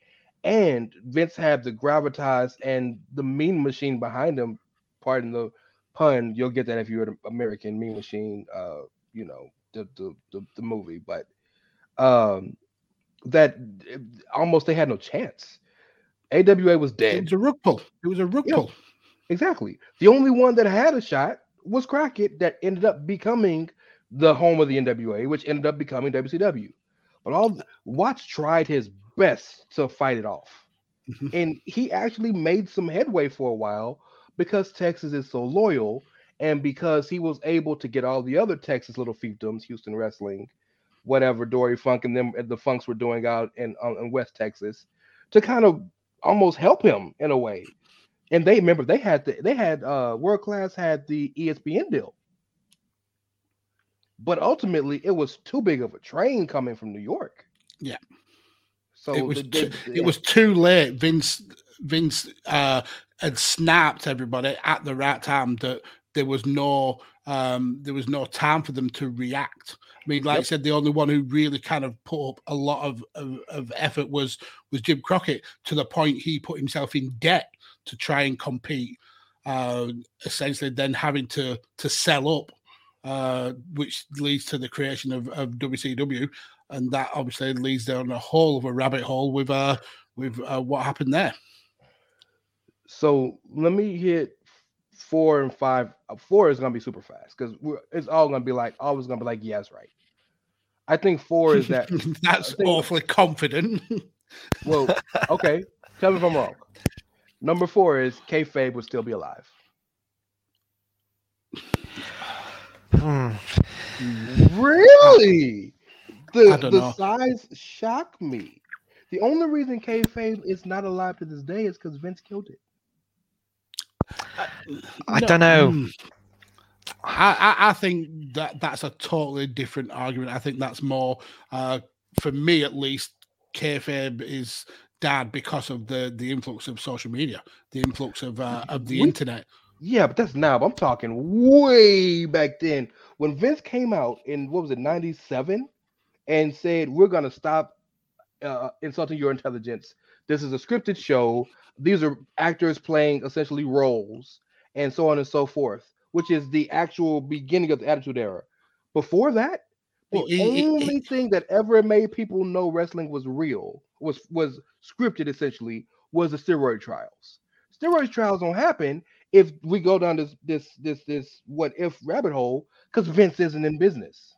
And Vince had the gravitas and the mean machine behind him. Pardon the pun. You'll get that if you're an American mean machine, uh, you know, the the the, the movie, but um that uh, almost they had no chance. AWA was dead. It was a rug pull. It was a rug Yeah. pull. Exactly. The only one that had a shot was Crockett that ended up becoming the home of the NWA, which ended up becoming WCW. But all Watts tried his best to fight it off. And he actually made some headway for a while because Texas is so loyal and because he was able to get all the other Texas little fiefdoms, Houston Wrestling, whatever Dory Funk and them the Funks were doing out in, um, in West Texas, to kind of almost help him in a way. And they remember they had the, they had uh world class had the ESPN deal. But ultimately it was too big of a train coming from New York. Yeah. So it was the- too, the- it was too late. Vince Vince uh, had snapped everybody at the right time that there was no um, there was no time for them to react. I mean, like I said, the only one who really kind of put up a lot of, of, of effort was was Jim Crockett to the point he put himself in debt to try and compete. Uh, essentially, then having to to sell up, uh, which leads to the creation of, of WCW, and that obviously leads down a whole of a rabbit hole with uh with uh, what happened there. So let me hit four and five. Uh, Four is gonna be super fast because it's all gonna be like always gonna be like yes, right. I think four is that. That's think- awfully confident. well, okay. Tell me if I'm wrong. Number four is K. kayfabe would still be alive. Hmm. Really? The the know. size shocked me. The only reason K. kayfabe is not alive to this day is because Vince killed it. I don't know. mm, I, I, I think that that's a totally different argument. I think that's more, uh, for me at least, kayfabe is dad because of the the influx of social media, the influx of uh, of the We- internet. Yeah, but that's now. But I'm talking way back then when Vince came out in what was it, '97, and said we're gonna stop uh, insulting your intelligence. This is a scripted show. These are actors playing essentially roles, and so on and so forth. Which is the actual beginning of the Attitude Era. Before that, the he- only thing that ever made people know wrestling was real, was was scripted essentially, was the steroid trials. Steroid trials don't happen if we go down this this this this what if rabbit hole because Vince isn't in business.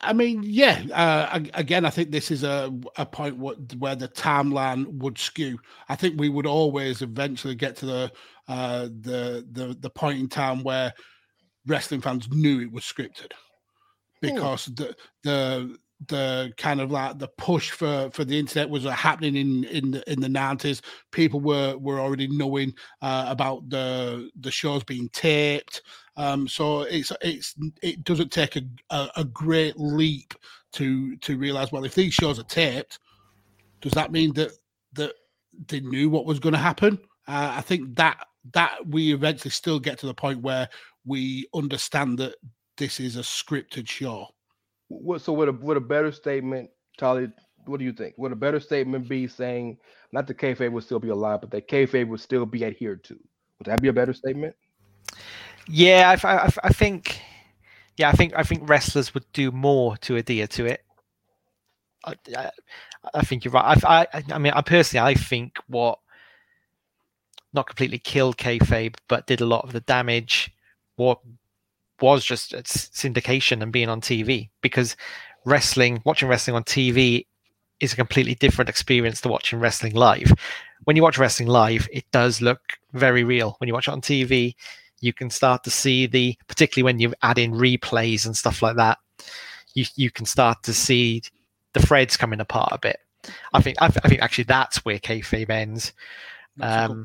I mean, yeah. Uh, again, I think this is a a point what, where the timeline would skew. I think we would always eventually get to the uh, the the the point in time where wrestling fans knew it was scripted because the the the kind of like the push for for the internet was uh, happening in in the, in the 90s people were were already knowing uh, about the the shows being taped. Um so it's it's it doesn't take a, a, a great leap to to realize well if these shows are taped does that mean that that they knew what was going to happen? Uh, i think that that we eventually still get to the point where we understand that this is a scripted show What so would a would a better statement, Tully? What do you think? Would a better statement be saying not that kayfabe would still be alive, but that kayfabe would still be adhered to? Would that be a better statement? Yeah, I, I, I think, yeah, I think I think wrestlers would do more to adhere to it. I, I, I think you're right. I, I, I mean, I personally, I think what not completely killed kayfabe, but did a lot of the damage. What was just syndication and being on TV because wrestling, watching wrestling on TV is a completely different experience to watching wrestling live. When you watch wrestling live, it does look very real. When you watch it on TV, you can start to see the, particularly when you add in replays and stuff like that, you you can start to see the threads coming apart a bit. I think I, th- I think actually that's where kayfabe ends. Um.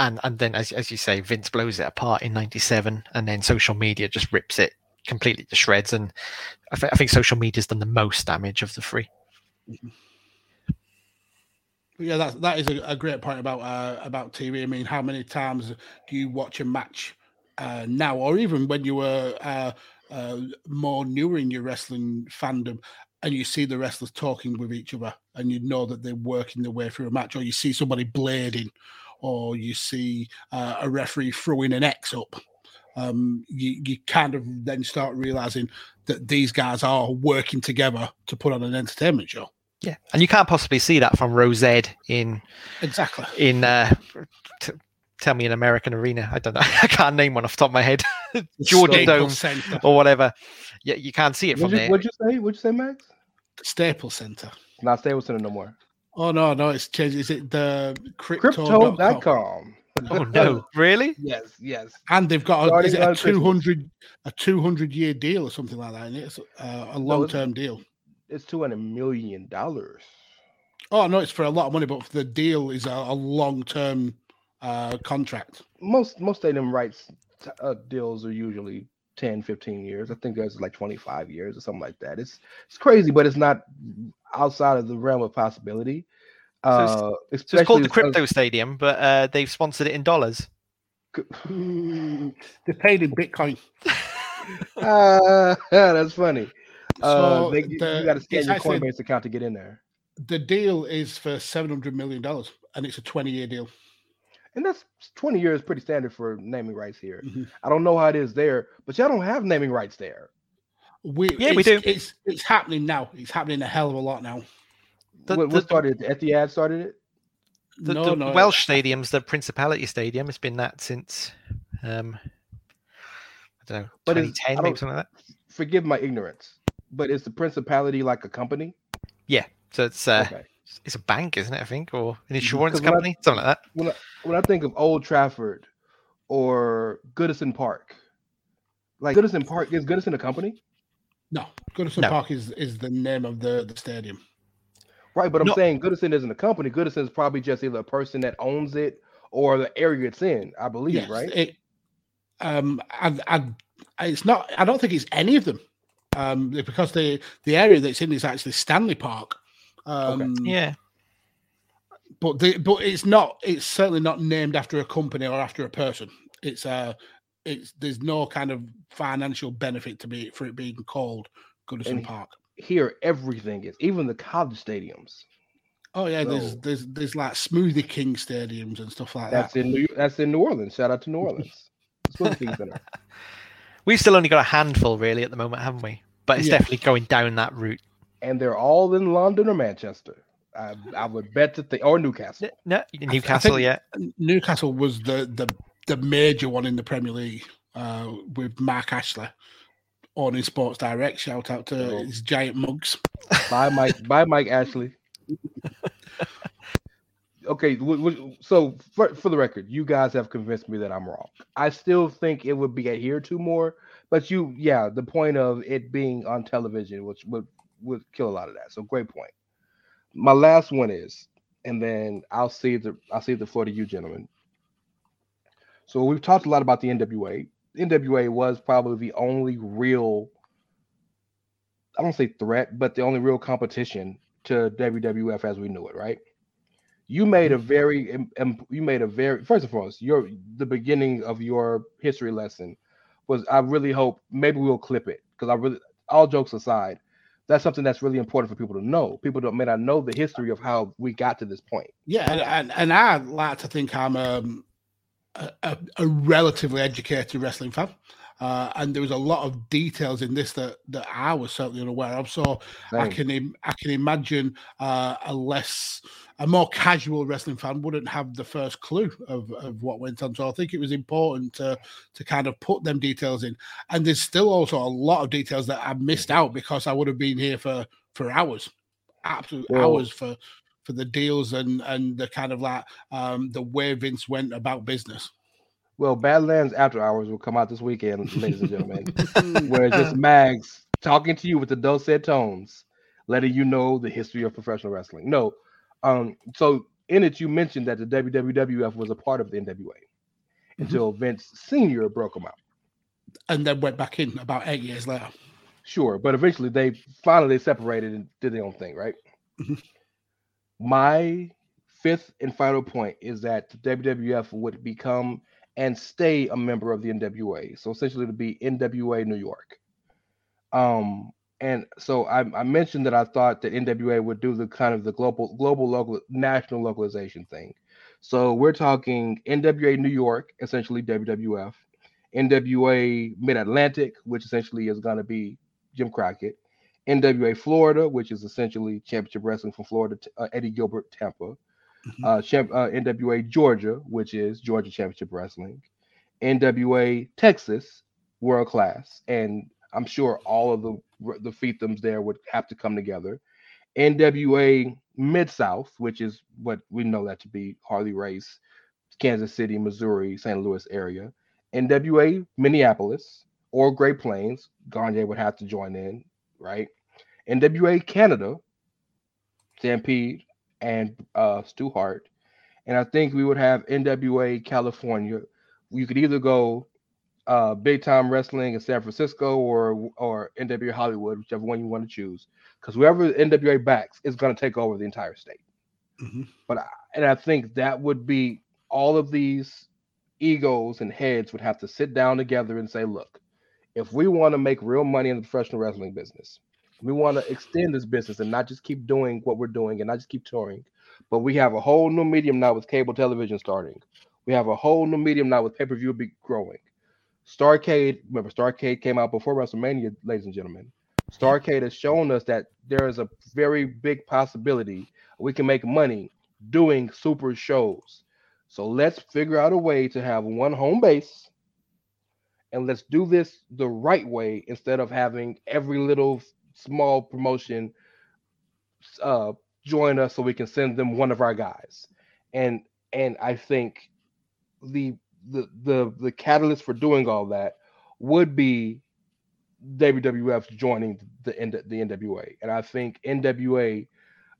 And and then as as you say, Vince blows it apart in '97, and then social media just rips it completely to shreds. And I, th- I think social media's done the most damage of the three. Yeah, that that is a, a great point about uh, about TV. I mean, how many times do you watch a match uh, now, or even when you were uh, uh, more newer in your wrestling fandom, and you see the wrestlers talking with each other, and you know that they're working their way through a match, or you see somebody blading, or you see uh, a referee throwing an X up. Um, you, you kind of then start realizing that these guys are working together to put on an entertainment show. Yeah, and you can't possibly see that from Rosed in Exactly. in uh, t- tell me an American arena. I don't know. I can't name one off the top of my head. Jordan Dome Center. or whatever. Yeah, you can't see it from What'd you, there. what'd you say? What'd you say, Max? Staples Center. Not Staples Center no more. Oh no, no, it's changed. Is it the crypto.com? Crypto.com. Oh no, really? Yes, yes. And they've got a, is it a on Christmas. two hundred a two hundred year deal or something like that? And it's uh, a long term deal. It's two hundred million dollars. Oh no, it's for a lot of money, but the deal is a, a long term uh, contract. Most most stadium rights uh, deals are usually 10, 15 years. I think there's like 25 years or something like that. It's it's crazy, but it's not outside of the realm of possibility. So it's- Uh, So it's called the Crypto Stadium, but uh, they've sponsored it in dollars. They paid in Bitcoin. Ah, that's funny. Uh, So they, you got to scan your actually- Coinbase account to get in there, The deal is for seven hundred million dollars, and it's a twenty year deal. And that's 20 years pretty standard for naming rights here. Mhm. I don't know how it is there, but y'all don't have naming rights there. We, Yeah, we it's, do. It's it's happening now. It's happening a hell of a lot now. The, what, the- what started it? Etihad started it. the, no, the no, Welsh stadium's the Principality Stadium. It's been that since um, I don't know, But it's- 2010, maybe don't- something like that. Forgive my ignorance, but is the principality like a company? Yeah, so it's uh, okay. It's a bank, isn't it? I think, or an insurance insurance 'Cause when I- company, something like that. When I, when I think of Old Trafford or Goodison Park, like Goodison Park is Goodison a company? No, Goodison No. Park is is the name of the the stadium. Right, but I'm No. saying Goodison isn't a company. Goodison is probably just either a person that owns it or the area it's in. I believe, Yes, right? It, um, I, I, it's not. I don't think it's any of them, um, because the the area that's in is actually Stanley Park. Um, okay. Yeah, but the but it's not. It's certainly not named after a company or after a person. It's uh it's there's no kind of financial benefit to be for it being called Goodison And- Park. Here, everything is, even the college stadiums. Oh yeah, there's So- there's there's like Smoothie King stadiums and stuff like That's that. in New. That's in New Orleans. Shout out to New Orleans. Smoothie King Center. we've still only got a handful really at the moment, haven't we? But it's Yeah. definitely going down that route. And they're all in London or Manchester. I, I would bet that they or Newcastle. N- No, Newcastle, think yeah. Newcastle was the the the major one in the Premier League uh, with Mark Ashley owning Sports Direct. Shout out to Oh. his giant mugs. Bye, Mike. Bye, Mike Ashley. Okay, w- w- so for, for the record, you guys have convinced me that I'm wrong. I still think it would be adhered to more, but you, yeah, the point of it being on television, which would would kill a lot of that. So great point. My last one is, and then I'll see the I'll see the floor to you, gentlemen. So we've talked a lot about the NWA. NWA was probably the only real I don't say threat, but the only real competition to WWF as we knew it, right? You made a mm-hmm. very, im- im- you made a very, first and foremost, your the beginning of your history lesson was. I really hope maybe we'll clip it because I really, all jokes aside, that's something that's really important for people to know. People don't may not know the history of how we got to this point. Yeah, and, and, and I like to think I'm um, a, a, a relatively educated wrestling fan. Uh, and there was a lot of details in this that, that I was certainly unaware of. So I can im- I can imagine uh, a less a more casual wrestling fan wouldn't have the first clue of, of what went on. So I think it was important to to kind of put them details in. And there's still also a lot of details that I missed out because I would have been here for for hours, absolute hours for for the deals and and the kind of like um the way Vince went about business. Well, Badlands After Hours will come out this weekend, ladies and gentlemen, where it's just Mags talking to you with the dulcet tones, letting you know the history of professional wrestling. No, um, so in it you mentioned that the WWF was a part of the NWA until Vince Senior broke them out. and then went back in about eight years later. Sure, but eventually they finally they separated and did their own thing, right? Mhm. My fifth and final point is that the WWF would become and stay a member of the NWA. So essentially to be NWA New York. Um and so I, I mentioned that I thought that NWA would do the kind of the global global local national localization thing. So we're talking NWA New York, essentially WWF, NWA Mid Atlantic, which essentially is going to be Jim Crockett, NWA Florida, which is essentially Championship Wrestling from Florida, uh, Eddie Gilbert Tampa, Mhm. uh, uh, NWA Georgia, which is Georgia Championship Wrestling, NWA Texas World Class, and I'm sure all of the the fiefdoms there would have to come together. NWA Mid South, which is what we know that to be Harley Race, Kansas City, Missouri, St. Louis area. NWA Minneapolis or Great Plains, Gagne would have to join in, right? NWA Canada, Stampede and uh, Stu Hart. And I think we would have NWA California. You could either go uh, big time wrestling in San Francisco or or NWA Hollywood, whichever one you want to choose. Because whoever NWA backs is going to take over the entire state. Mhm. But I, and I think that would be all of these egos and heads would have to sit down together and say, look, if we want to make real money in the professional wrestling business, we want to extend this business and not just keep doing what we're doing and not just keep touring, but we have a whole new medium now with cable television starting. We have a whole new medium now with pay-per-view be growing. Starcade, remember Starcade came out before WrestleMania, ladies and gentlemen. Starcade has shown us that there is a very big possibility we can make money doing super shows. So let's figure out a way to have one home base and let's do this the right way instead of having every little small promotion uh join us so we can send them one of our guys. And and I think the the the the catalyst for doing all that would be WWF joining the N- the NWA. And I think NWA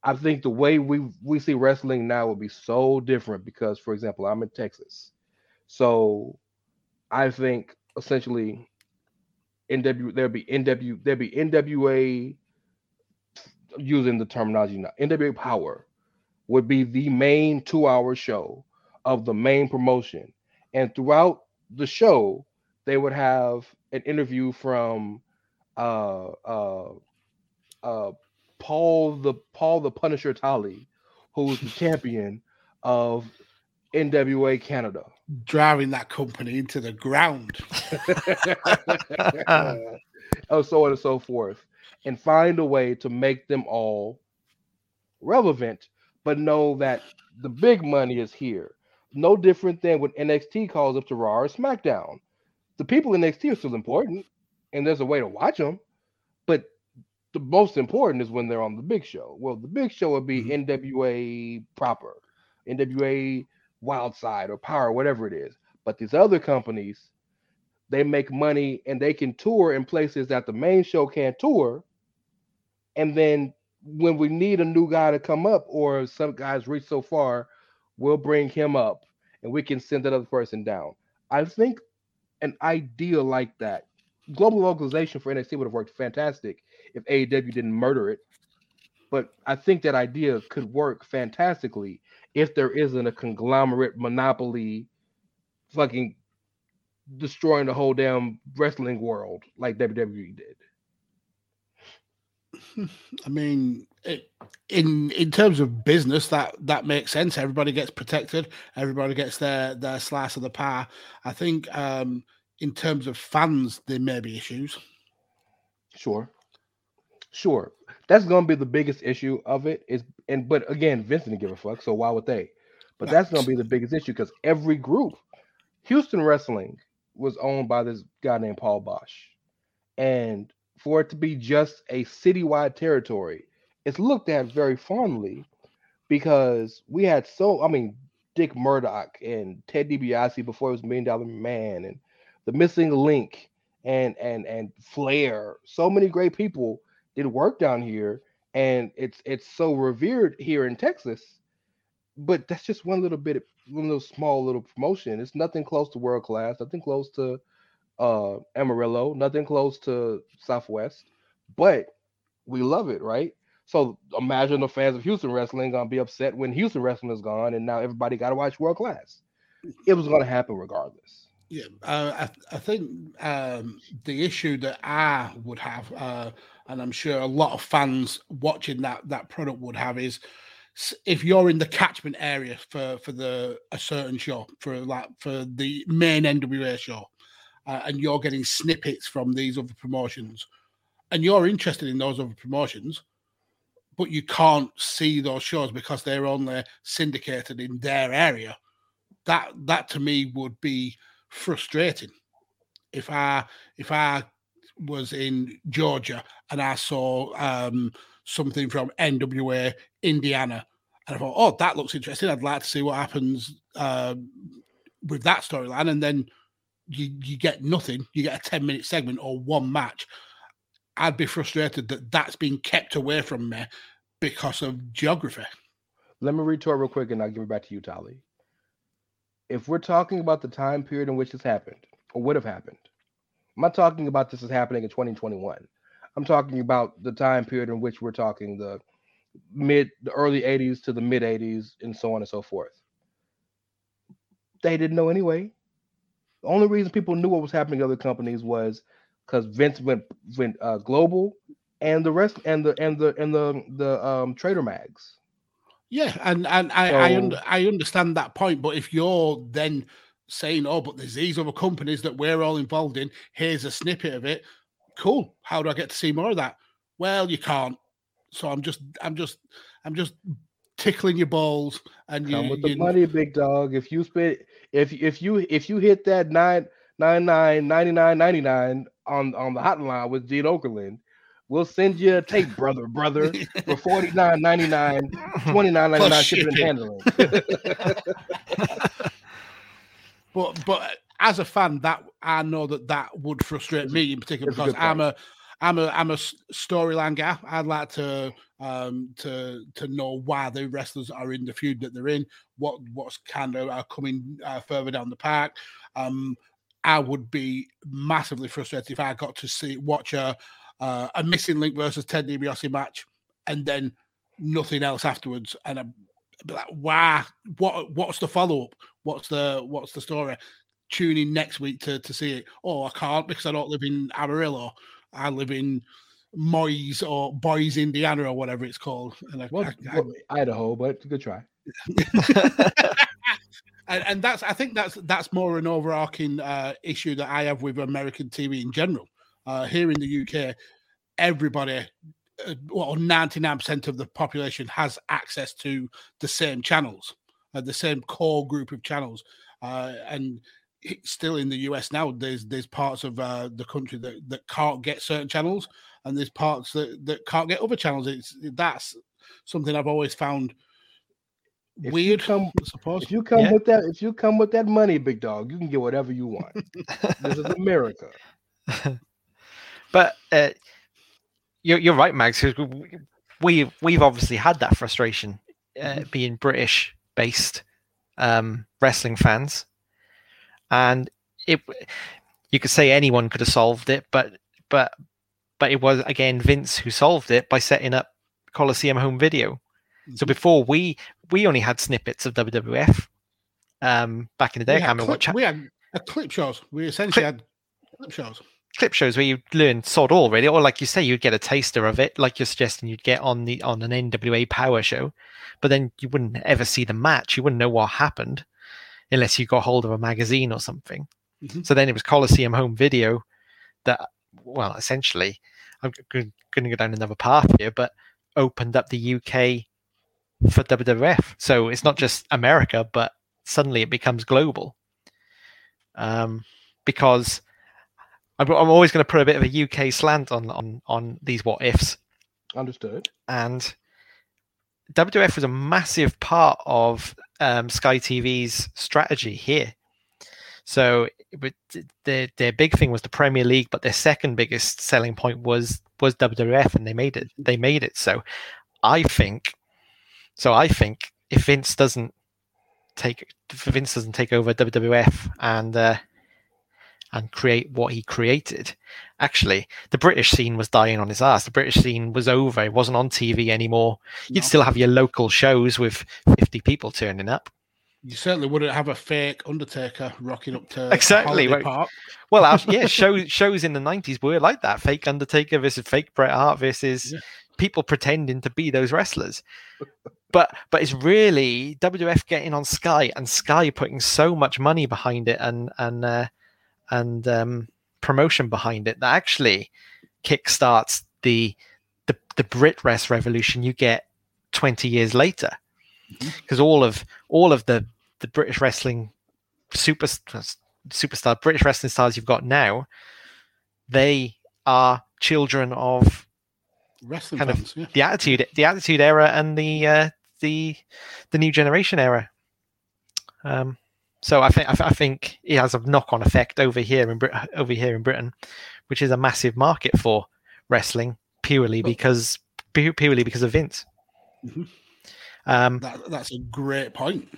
I think the way we we see wrestling now would be so different because, for example, I'm in Texas, so I think essentially NW there'll be NW there'll be NWA using the terminology now. NWA Power would be the main two hour show of the main promotion. And throughout the show, they would have an interview from uh uh uh Paul the Paul the Punisher Tully, who's the champion of NWA Canada. Driving that company into the ground. oh, so on and so forth. And find a way to make them all relevant, but know that the big money is here. No different than when NXT calls up to Raw or SmackDown. The people in NXT are still important, and there's a way to watch them, but the most important is when they're on the big show. Well, the big show would be Mhm. NWA proper, NWA Wild Side or Power, whatever it is. But these other companies, they make money and they can tour in places that the main show can't tour. And then when we need a new guy to come up, or some guys reach so far, we'll bring him up and we can send that other person down. I think an idea like that, global localization for NXT would have worked fantastic if AEW didn't murder it. But I think that idea could work fantastically if there isn't a conglomerate monopoly fucking destroying the whole damn wrestling world like WWE did. I mean, it, in in terms of business, that that makes sense. Everybody gets protected. Everybody gets their their slice of the pie. I think um, in terms of fans, there may be issues. Sure. Sure. That's gonna be the biggest issue of it. Is and but again, Vince didn't give a fuck, so why would they? But that's gonna be the biggest issue because every group, Houston Wrestling was owned by this guy named Paul Boesch. And for it to be just a citywide territory, it's looked at very fondly because we had so I mean Dick Murdoch and Ted DiBiase before it was Million Dollar Man and the Missing Link and and and Flair. So many great people did work down here, and it's it's so revered here in Texas. But that's just one little bit, one little small little promotion. It's nothing close to world class, nothing close to uh Amarillo, nothing close to Southwest. But we love it, right? So imagine the fans of Houston wrestling gonna be upset when Houston wrestling is gone, and now everybody got to watch world class. It was gonna happen regardless. Yeah, uh, I, I think um, the issue that I would have, uh, and I'm sure a lot of fans watching that that product would have, is if you're in the catchment area for for the a certain show for like for the main NWA show, uh, and you're getting snippets from these other promotions, and you're interested in those other promotions, but you can't see those shows because they're only syndicated in their area. That that to me would be frustrating if I if I was in Georgia and I saw um, something from NWA Indiana and I thought, oh, that looks interesting. I'd like to see what happens um, with that storyline, and then you you get nothing. You get a ten minute segment or one match. I'd be frustrated that that's been kept away from me because of geography. Let me read to retort real quick and I'll give it back to you, Tully. If we're talking about the time period in which this happened or would have happened, I'm not talking about this is happening in 2021. I'm talking about the time period in which we're talking the mid, the early 80s to the mid 80s, and so on and so forth. They didn't know anyway. The only reason people knew what was happening in other companies was because Vince went went uh, global, and the rest, and the and the and the the um, trader mags. Yeah, and and I I, So- und- I understand that point, but if you're then saying, "Oh, but there's these other companies that we're all involved in," here's a snippet of it. Cool. How do I get to see more of that? Well, you can't. So I'm just I'm just I'm just tickling your balls and you, with the you- money, big dog. If you spend if if you if you hit that nine nine nine ninety nine ninety nine on on the hotline with Gene Okerlund, we'll send you a tape, brother, brother, for forty nine ninety nine, twenty nine ninety nine Plus shipping and handling. But but as a fan, that I know that that would frustrate me in particular because good I'm a I'm a I'm a storyline guy. I'd like to um to to know why the wrestlers are in the feud that they're in, what what's kind of uh, coming uh, further down the park. Um, I would be massively frustrated if I got to see watch a uh, a missing link versus Ted DiBiase match and then nothing else afterwards, and I'm like, wow, what what's the follow up? What's the what's the story? Tune in next week to to see it. Oh, I can't because I don't live in Amarillo. I live in Moise or Boys, Indiana, or whatever it's called. And I, Well, I- I- well, Idaho, but good try. and, and that's I think that's that's more an overarching uh, issue that I have with American TV in general. Uh, here in the UK, everybody, uh, well, ninety nine percent of the population has access to the same channels, uh, the same core group of channels, uh, and still in the US now, there's there's parts of uh, the country that, that can't get certain channels, and there's parts that, that can't get other channels. It's that's something I've always found If you weird. come- suppose. If you come Yeah. with that, if you come with that money, big dog, you can get whatever you want. this is America. But uh, you're you're right, Mags. 'cause we- we we've obviously had that frustration uh, being British based um, wrestling fans, and it you could say anyone could have solved it, but but but it was again Vince who solved it by setting up Coliseum Home Video. So Mhm. before we we only had snippets of WWF um, back in the day. We, remember clip, what cha- we had a clip shows. We essentially had clip shows. Clip shows where you learn sod all really, or like you say, you'd get a taster of it, like you're suggesting you'd get on the on an NWA Power show, but then you wouldn't ever see the match. You wouldn't know what happened unless you got hold of a magazine or something. Mhm. So then it was Coliseum Home Video that, well, essentially, I'm going to go down another path here, but opened up the UK for WWF. So it's not just America, but suddenly it becomes global. Um, because I'm, I'm always going to put a bit of a UK slant on on on these what ifs, Understood. and WWF was a massive part of um, Sky TV's strategy here. So their their big thing was the Premier League, but their second biggest selling point was was WWF, and they made it they made it. So I think so. I think if Vince doesn't take if Vince doesn't take over WWF and uh, and create what he created, actually the British scene was dying on his ass. The British scene was over. It wasn't on TV anymore. You'd still have your local shows with fifty people turning up. You certainly wouldn't have a fake Undertaker rocking up to Exactly, right. Park. Well, our, yeah, shows shows in the nineties were like that: fake Undertaker versus fake Bret Hart versus Yeah. people pretending to be those wrestlers. But but it's really WWF getting on Sky and Sky putting so much money behind it and and uh, and um, promotion behind it that actually kickstarts the the the BritWres revolution you get twenty years later because all of all of the the British wrestling super superstar British wrestling stars you've got now, they are children of Wrestling Kind of- yeah. the attitude the attitude era and the uh, the the new generation era. Um, so I think I, th- I think it has a knock on effect over here in Brit- over here in Britain, which is a massive market for wrestling purely Well- because pu- purely because of Vince. Mhm. Um, That, that's a great point.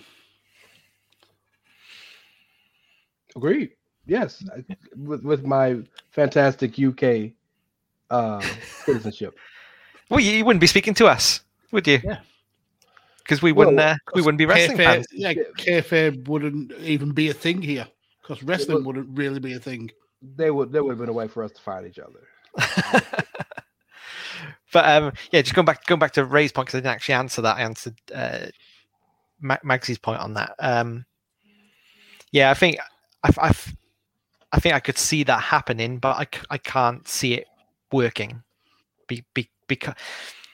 Agreed. Yes, I- with with my fantastic UK uh, citizenship. well, you, you wouldn't be speaking to us, would you? Yeah. Because we wouldn't uh, we wouldn't be wrestling Kayfabe, fans. yeah, kayfabe wouldn't even be a thing here because wrestling was- wouldn't really be a thing. They would there would have been a way for us to find each other. but um, yeah, just going back going back to Rey's point because I didn't actually answer that. I answered uh, Ma- Magsy's point on that. Um, yeah, I think I've, I've I think I could see that happening, but I, I can't see it working. Be, be, because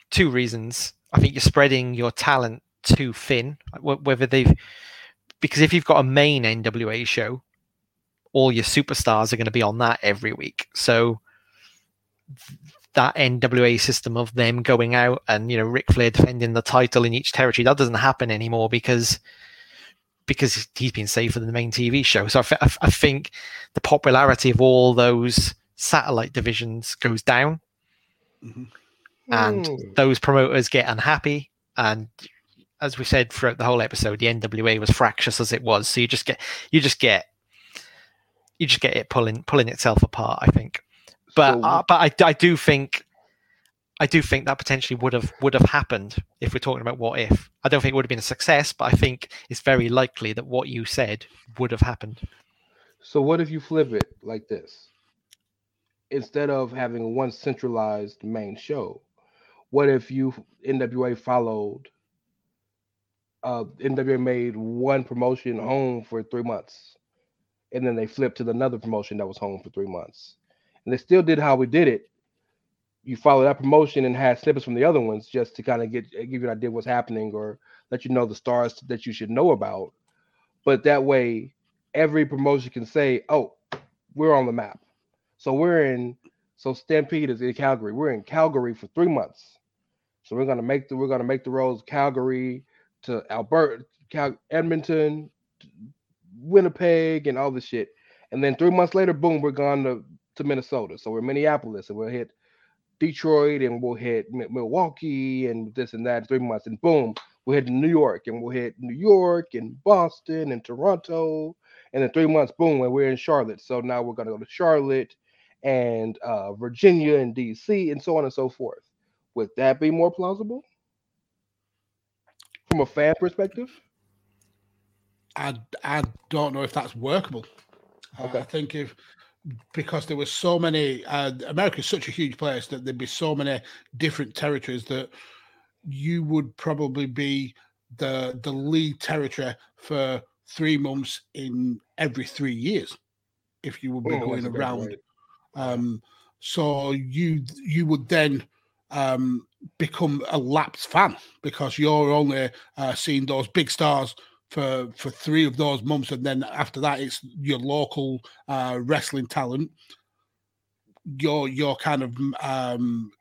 two reasons. I think you're spreading your talent too thin. Whether they've because if you've got a main NWA show, all your superstars are going to be on that every week. So that NWA system of them going out and you know Ric Flair defending the title in each territory that doesn't happen anymore because because he's been saved for the main TV show. So I, th- I th- I think the popularity of all those satellite divisions goes down, Mhm. And Hmm. those promoters get unhappy. And as we said throughout the whole episode, the NWA was fractious as it was. So you just get you just get you just get it pulling pulling itself apart. I think, but So- uh, but I, I do think I do think that potentially would have would have happened if we're talking about what if. I don't think it would have been a success, but I think it's very likely that what you said would have happened. So what if you flip it like this? Instead of having one centralized main show, what if you NWA followed uh NWA made one promotion home for three months and then they flipped to another promotion that was home for three months. And they still did how we did it. You follow that promotion and had snippets from the other ones just to kind of get give you an idea what's happening or let you know the stars that you should know about. But that way every promotion can say, "Oh, we're on the map." So we're in. So Stampede is in Calgary. We're in Calgary for three months. So we're gonna make the we're gonna make the roads Calgary to Alberta, Cal, Edmonton, Winnipeg, and all this shit. And then three months later, boom, we're gone to, to Minnesota. So we're Minneapolis, and we'll hit Detroit, and we'll hit Mi- Milwaukee, and this and that. Three months, and boom, we'll hit New York, and we'll hit New York, and Boston, and Toronto, and then three months, boom, and we're in Charlotte. So now we're gonna go to Charlotte and uh, Virginia and DC and so on and so forth. Would that be more plausible from a fan perspective? I I don't know if that's workable. Uh, I think if because there were so many uh, America's such a huge place that there'd be so many different territories that you would probably be the the lead territory for three months in every three years if you would be Oh, going that's a good around. Um, so you you would then um, become a lapsed fan because you're only uh, seeing those big stars for for three of those months, and then after that, it's your local uh, wrestling talent. Your your kind of um,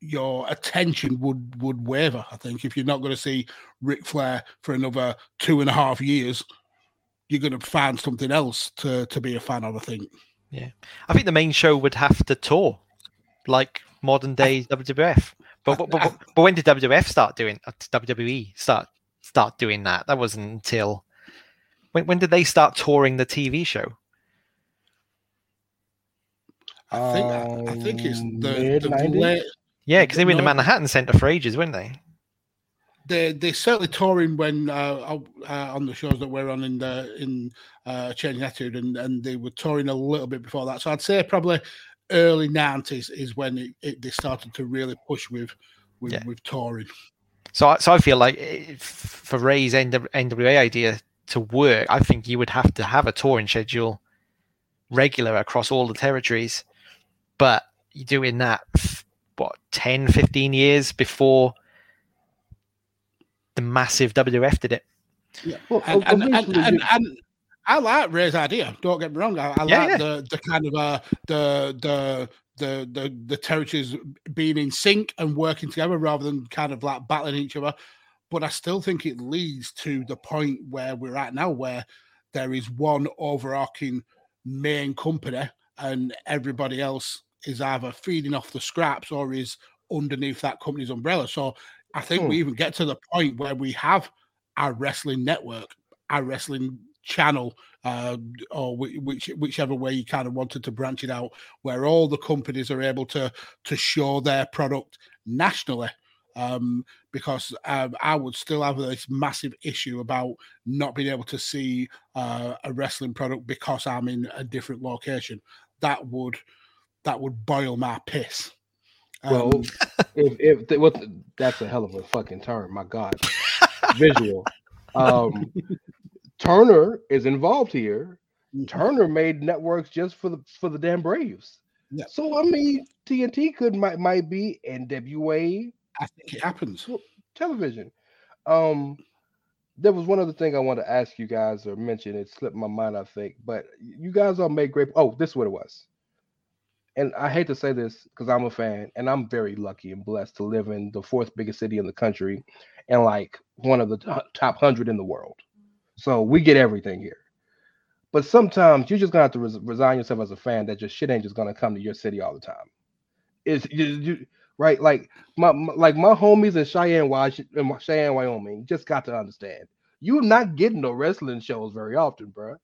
your attention would would waver. I think if you're not going to see Ric Flair for another two and a half years, you're going to find something else to to be a fan of. I think. Yeah, I think the main show would have to tour, like modern day WWF. But but, but, but when did WWF start doing? uh, WWE start start doing that? That wasn't until when when did they start touring the TV show? I think I, I think it's Um, the, the late, Yeah, because they were in the Manhattan Center for ages, weren't they? they they certainly touring when uh, uh, on the shows that we're on in the in uh, Changing Attitude, and and they were touring a little bit before that. So I'd say probably early nineties is when it, it, they started to really push with with, Yeah. with touring. So I, so I feel like eh, if, for Rey's NW, NWA idea to work, I think you would have to have a touring schedule regular across all the territories. But you're doing that, what, 10, 15 years before the massive WWF did it. Well, And and, and, eventually and, and I like Rey's idea. Don't get me wrong. I, I Yeah, like yeah. the the kind of uh the the the the the territories being in sync and working together rather than kind of like battling each other. But I still think it leads to the point where we're at now, where there is one overarching main company and everybody else is either feeding off the scraps or is underneath that company's umbrella. So I think we even get to the point where we have our wrestling network, our wrestling channel, uh, or which whichever way you kind of wanted to branch it out, where all the companies are able to to show their product nationally. Um, because um, I would still have this massive issue about not being able to see uh, a wrestling product because I'm in a different location. That would that would boil my piss. Well, Um, if if what that's a hell of a fucking term. My God, visual. Um, Turner is involved here. Turner made networks just for the for the damn Braves. Yeah. So I mean, TNT could might might be NWA I think it happens. television. Um, there was one other thing I wanted to ask you guys or mention. It slipped my mind, I think. But you guys all made great. Oh, this is what it was. And I hate to say this because I'm a fan, and I'm very lucky and blessed to live in the fourth biggest city in the country, and like one of the top hundred in the world. So we get everything here. But sometimes you're just gonna have to res- resign yourself as a fan that your shit ain't just gonna come to your city all the time. It's you, you- right, like my, my like my homies in Cheyenne, Washington, in Cheyenne, Wyoming, just got to understand you're not getting no wrestling shows very often, bro.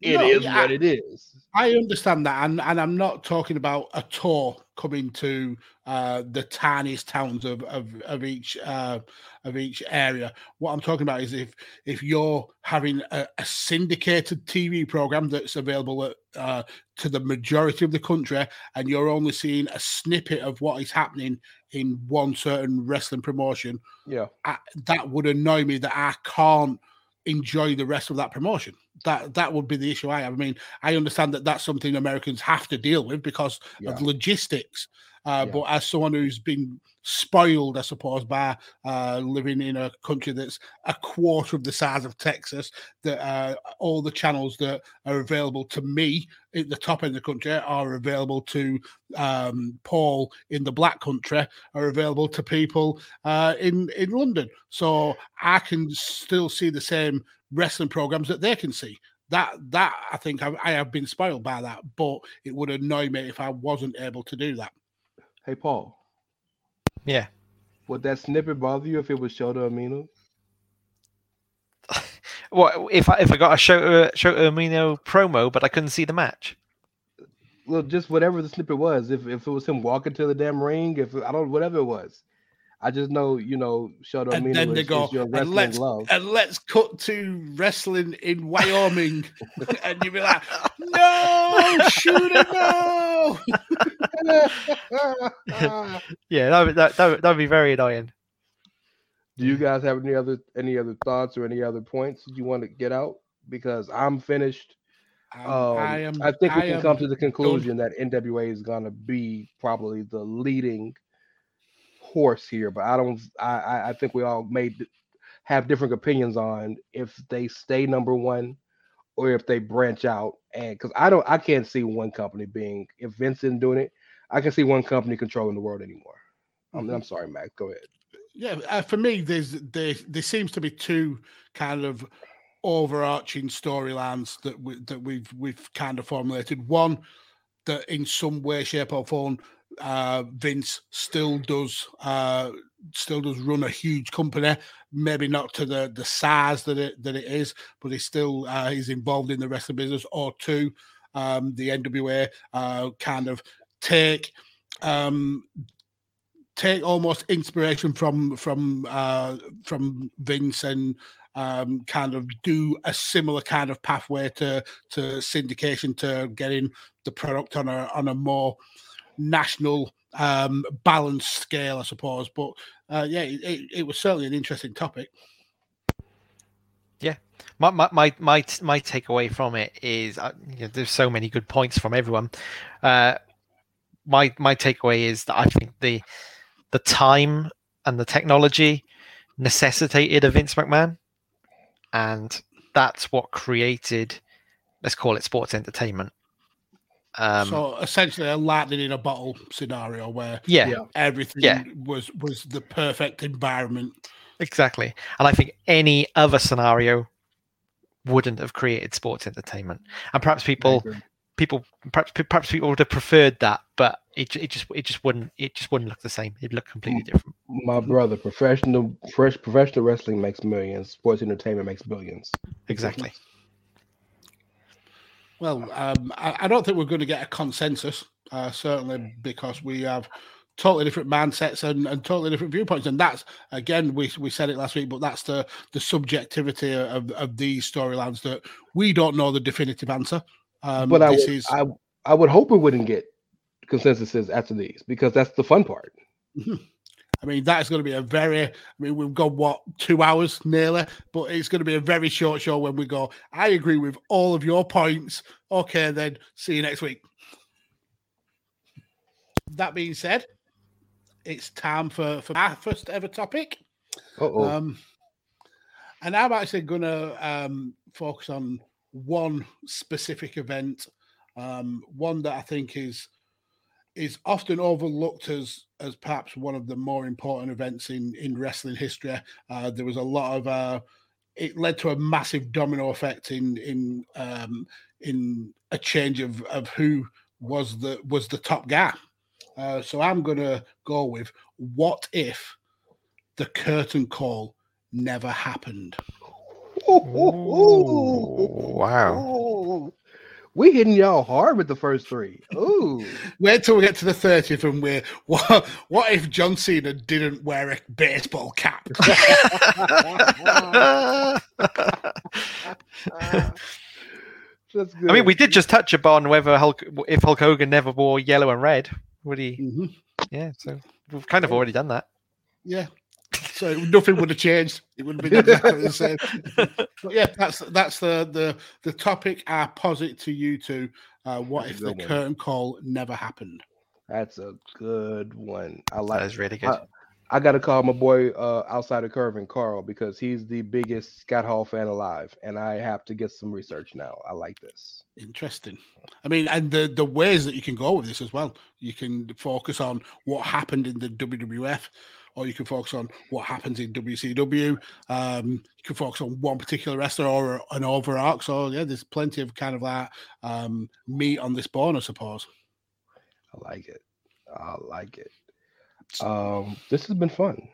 It is No, yeah, what it is. I understand that, and, and I'm not talking about a tour coming to uh, the tiniest towns of of, of each uh, of each area. What I'm talking about is if if you're having a, a syndicated TV program that's available at, uh, to the majority of the country, and you're only seeing a snippet of what is happening in one certain wrestling promotion, Yeah. I, that would annoy me that I can't enjoy the rest of that promotion. That that would be the issue I have. I mean, I understand that that's something Americans have to deal with because Yeah. of logistics. Uh, Yeah. But as someone who's been spoiled, I suppose, by uh, living in a country that's a quarter of the size of Texas, that uh, all the channels that are available to me at the top end of the country are available to um, Paul in the black country, are available to people uh, in in London. So I can still see the same wrestling programs that they can see. That that I think I, I have been spoiled by that, but it would annoy me if I wasn't able to do that. Hey, Paul. Yeah. Would that snippet bother you if it was Shota Umino? What if I if I got a Shota Shota Umino promo, but I couldn't see the match? Well, just whatever the snippet was. If if it was him walking to the damn ring, if I don't whatever it was. I just know, you know, Shota And Umino then they go, is your and let's love. and let's cut to wrestling in Wyoming, and you'd be like, "No, shooter, no!" Yeah, that would, that that would, that'd be very annoying. Do you guys have any other any other thoughts or any other points you want to get out? Because I'm finished. Um, I am. I think we I can come to the conclusion that NWA is gonna be probably the leading horse here, but I don't. I I, I think we all made have different opinions on if they stay number one or if they branch out. And because I don't, I can't see one company being if Vince isn't doing it, I can see one company controlling the world anymore. I'm, I'm sorry, Mac. Go ahead. Yeah, uh, for me, there's there there seems to be two kind of overarching storylines that we, that we've we've kind of formulated. One that in some way, shape, or form, uh, Vince still does uh, still does run a huge company. Maybe not to the the size that it that it is, but he's still uh, he's involved in the wrestling business. Or two, um, the NWA uh, kind of take um take almost inspiration from from uh from Vince and um kind of do a similar kind of pathway to to syndication to getting the product on a on a more national um balanced scale i suppose. But uh yeah it, it, was certainly an interesting topic. My my my my, my takeaway from it is uh, you know, there's so many good points from everyone. Uh, my my takeaway is that I think the the time and the technology necessitated a Vince McMahon, and that's what created, let's call it sports entertainment. Um, so essentially a lightning in a bottle scenario where yeah, Yeah. everything Yeah. was was the perfect environment exactly. And I think any other scenario wouldn't have created sports entertainment. And perhaps people agree. People perhaps perhaps people would have preferred that, but it it just it just wouldn't it just wouldn't look the same. It'd look completely different. My brother, professional fresh professional wrestling makes millions. Sports entertainment makes billions. Exactly. Well, um, I, I don't think we're going to get a consensus, uh, certainly because we have totally different mindsets and, and totally different viewpoints. And that's again, we we said it last week, but that's the the subjectivity of, of these storylines that we don't know the definitive answer. Um, but I would, is I I would hope we wouldn't get consensuses after these because that's the fun part. I mean, that is going to be a very, I mean, we've got what, two hours nearly, but it's going to be a very short show when we go, I agree with all of your points. Okay, then see you next week. That being said, it's time for, for our first ever topic. Uh-oh. Um, and I'm actually going to um, focus on one specific event, um, one that I think is is often overlooked as as perhaps one of the more important events in in wrestling history. Uh, there was a lot of uh, it led to a massive domino effect in in um, in a change of of who was the was the top guy. Uh, so I'm to go with what if the curtain call never happened? Wow. We hitting y'all hard with the first three. Ooh. Wait till we get to the 30th and we're what, what if John Cena didn't wear a baseball cap? That's good. I mean, we did just touch upon whether Hulk, if Hulk Hogan never wore yellow and red, would he? Mhm. Yeah, so we've kind of already done that. Yeah. So nothing would have changed. It would have been exactly the same. But yeah, that's that's the the the topic. I posit to you two. Uh, what That's if the one. curtain call never happened? That's a good one. I like That is really good. I, I got to call my boy uh, outside of Curvin Carl because he's the biggest Scott Hall fan alive, and I have to get some research now. I like this. Interesting. I mean, and the the ways that you can go with this as well. You can focus on what happened in the WWF, or you can focus on what happens in WCW. Um, you can focus on one particular wrestler or an overarch. So yeah, there's plenty of kind of that um, meat on this bone, I suppose. I like it. I like it. Um, this has been fun.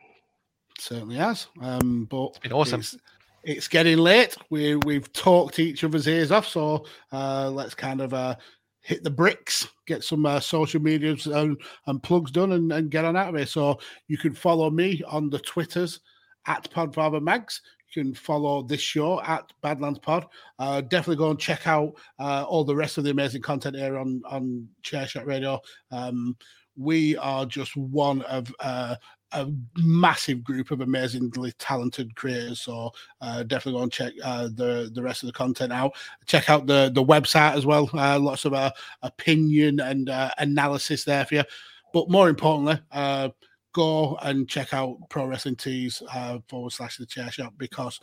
certainly has. Um, but been awesome. It's, it's getting late. We we've talked each other's ears off, so uh, let's kind of uh, hit the bricks, get some uh, social medias and, and plugs done, and, and get on out of here. So you can follow me on the Twitters at Podfather Mags. You can follow this show at Badlands Pod. Uh, definitely go and check out uh, all the rest of the amazing content here on on Chairshot Radio. Um, we are just one of uh, a massive group of amazingly talented creators. So uh, definitely go and check uh, the the rest of the content out. Check out the the website as well. Uh, lots of uh, opinion and uh, analysis there for you. But more importantly, uh, go and check out Pro Wrestling Tees forward slash the chair shot because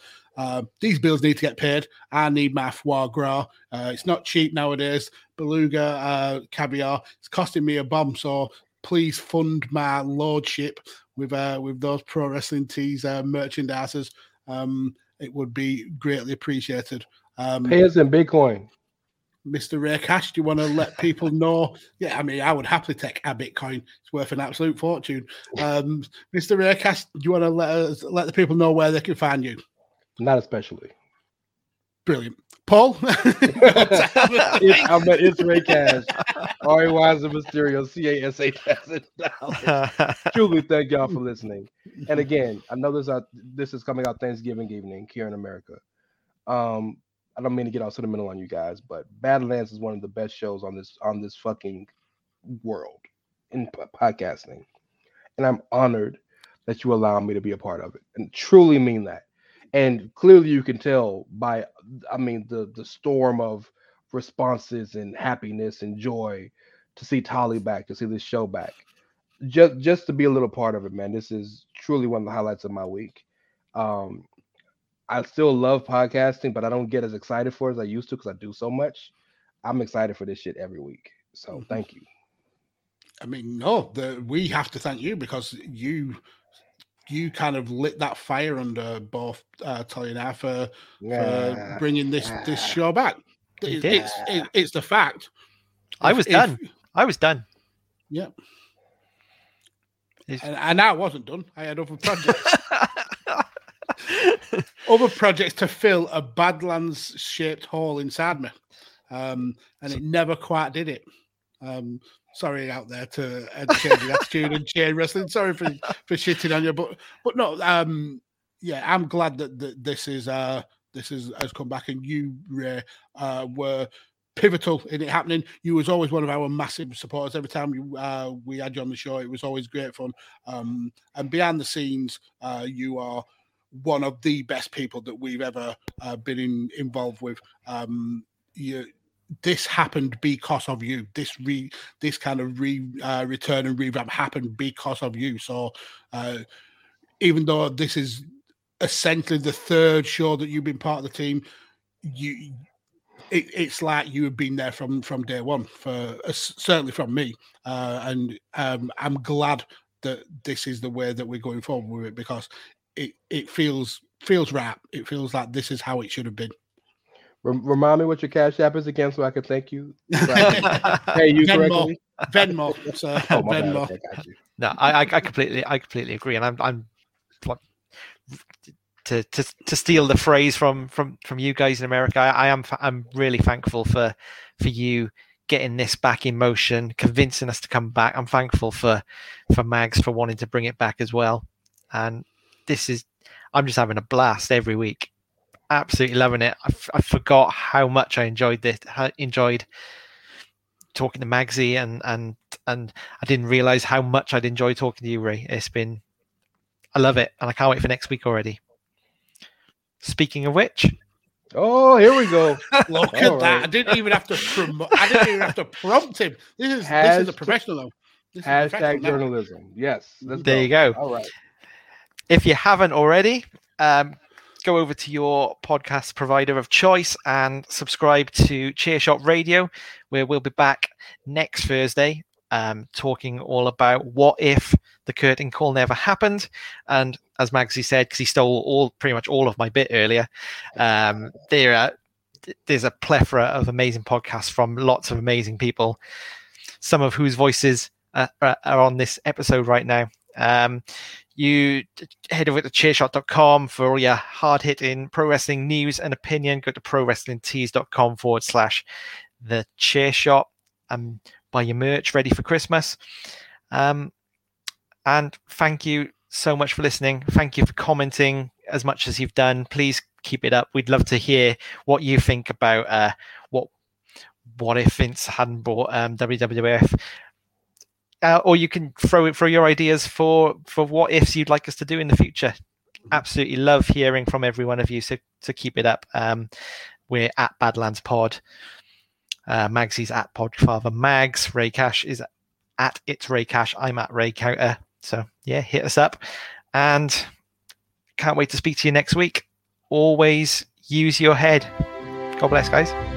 these bills need to get paid. I need my foie gras. It's not cheap nowadays. Beluga caviar. It's costing me a bomb. So please fund my lordship with uh, with those Pro Wrestling Tees uh, merchandisers. Um, it would be greatly appreciated. Um, Pay us in Bitcoin. Mr. Rey Cash, do you want to let people know? Yeah, I mean, I would happily take a Bitcoin. It's worth an absolute fortune. Um, Mr. Rey Cash, do you want to let us let the people know where they can find you? Not especially. Brilliant. Paul? It's, I'm at it's Rey Cash. R A Y is a Mysterio. C A S H S it down. Truly, thank y'all for listening. And again, I know this out this is coming out Thanksgiving evening here in America. Um, I don't mean to get all sentimental on you guys, but Badlands is one of the best shows on this on this fucking world in p- podcasting, and I'm honored that you allow me to be a part of it, and truly mean that. And clearly, you can tell by, I mean, the the storm of responses and happiness and joy to see Tully back, to see this show back just just to be a little part of it, man. This is truly one of the highlights of my week. Um, I still love podcasting, but I don't get as excited for it as I used to because I do so much. I'm excited for this shit every week. So thank you. I mean, no, the, we have to thank you because you you kind of lit that fire under both uh, Tully and I for, Yeah. for bringing this this show back. You It- did. it's it, it's the fact. I was if- done. I was done. Yeah. And, and I wasn't done. I had other projects. other projects to fill a Badlands shaped hole inside me. Um, and it never quite did it. Um, sorry out there to uh, change the attitude and chain wrestling. Sorry for, for shitting on you, but but no, um, yeah, I'm glad that, that this is uh this is has come back and you Rey uh were pivotal in it happening. You was always one of our massive supporters. Every time you, uh, we had you on the show, it was always great fun. Um, and behind the scenes, uh, you are one of the best people that we've ever uh, been in, involved with. Um, you, this happened because of you. This re this kind of re uh, return and revamp happened because of you. So uh, even though this is essentially the third show that you've been part of the team, you it, it's like you have been there from from day one for uh, certainly from me uh, and um, i'm glad that this is the way that we're going forward with it because it it feels feels right it feels like this is how it should have been remind me what your cash app is again, so I can thank you. So I can Pay you Venmo, correctly. venmo so Oh my bad. venmo Okay, got you. No, I, I, I completely, I completely agree, and I'm, I'm, like, to, to to steal the phrase from from from you guys in America, I, I am I'm really thankful for for you getting this back in motion, convincing us to come back. I'm thankful for for Mags for wanting to bring it back as well. And this is I'm just having a blast every week. Absolutely loving it. I, f- I forgot how much I enjoyed this. How, enjoyed talking to Magsy and and and I didn't realize how much I'd enjoy talking to you, Rey. It's been I love it, and I can't wait for next week already. Speaking of which, Oh, here we go. Look at All that! right. I didn't even have to promote. I didn't even have to prompt him. This is this is a professional. though. This Hashtag journalism. Yes. There you go. All right. if you haven't already, um, go over to your podcast provider of choice and subscribe to Chairshot Radio, where we'll be back next Thursday, um, talking all about what if the curtain call never happened. And as Magsy said, because he stole all pretty much all of my bit earlier, um, there are, there's a plethora of amazing podcasts from lots of amazing people, some of whose voices are are on this episode right now. Um, you head over to chairshot.com for all your hard hitting pro wrestling news and opinion. Go to prowrestlingtees.com forward slash the chair shot and buy your merch ready for Christmas. Um, and thank you so much for listening. Thank you for commenting as much as you've done. Please keep it up. We'd love to hear what you think about uh, what what if Vince hadn't bought um, WWF uh, or you can throw it throw your ideas for for what ifs you'd like us to do in the future. Absolutely love hearing from every one of you. So to keep it up, um, we're at Badlands Pod. Uh, Magsy's at Podfather Mags. Rey Cash is at it's Rey Cash. I'm at Ray Counter. So yeah, hit us up, and can't wait to speak to you next week. Always use your head. God bless, guys.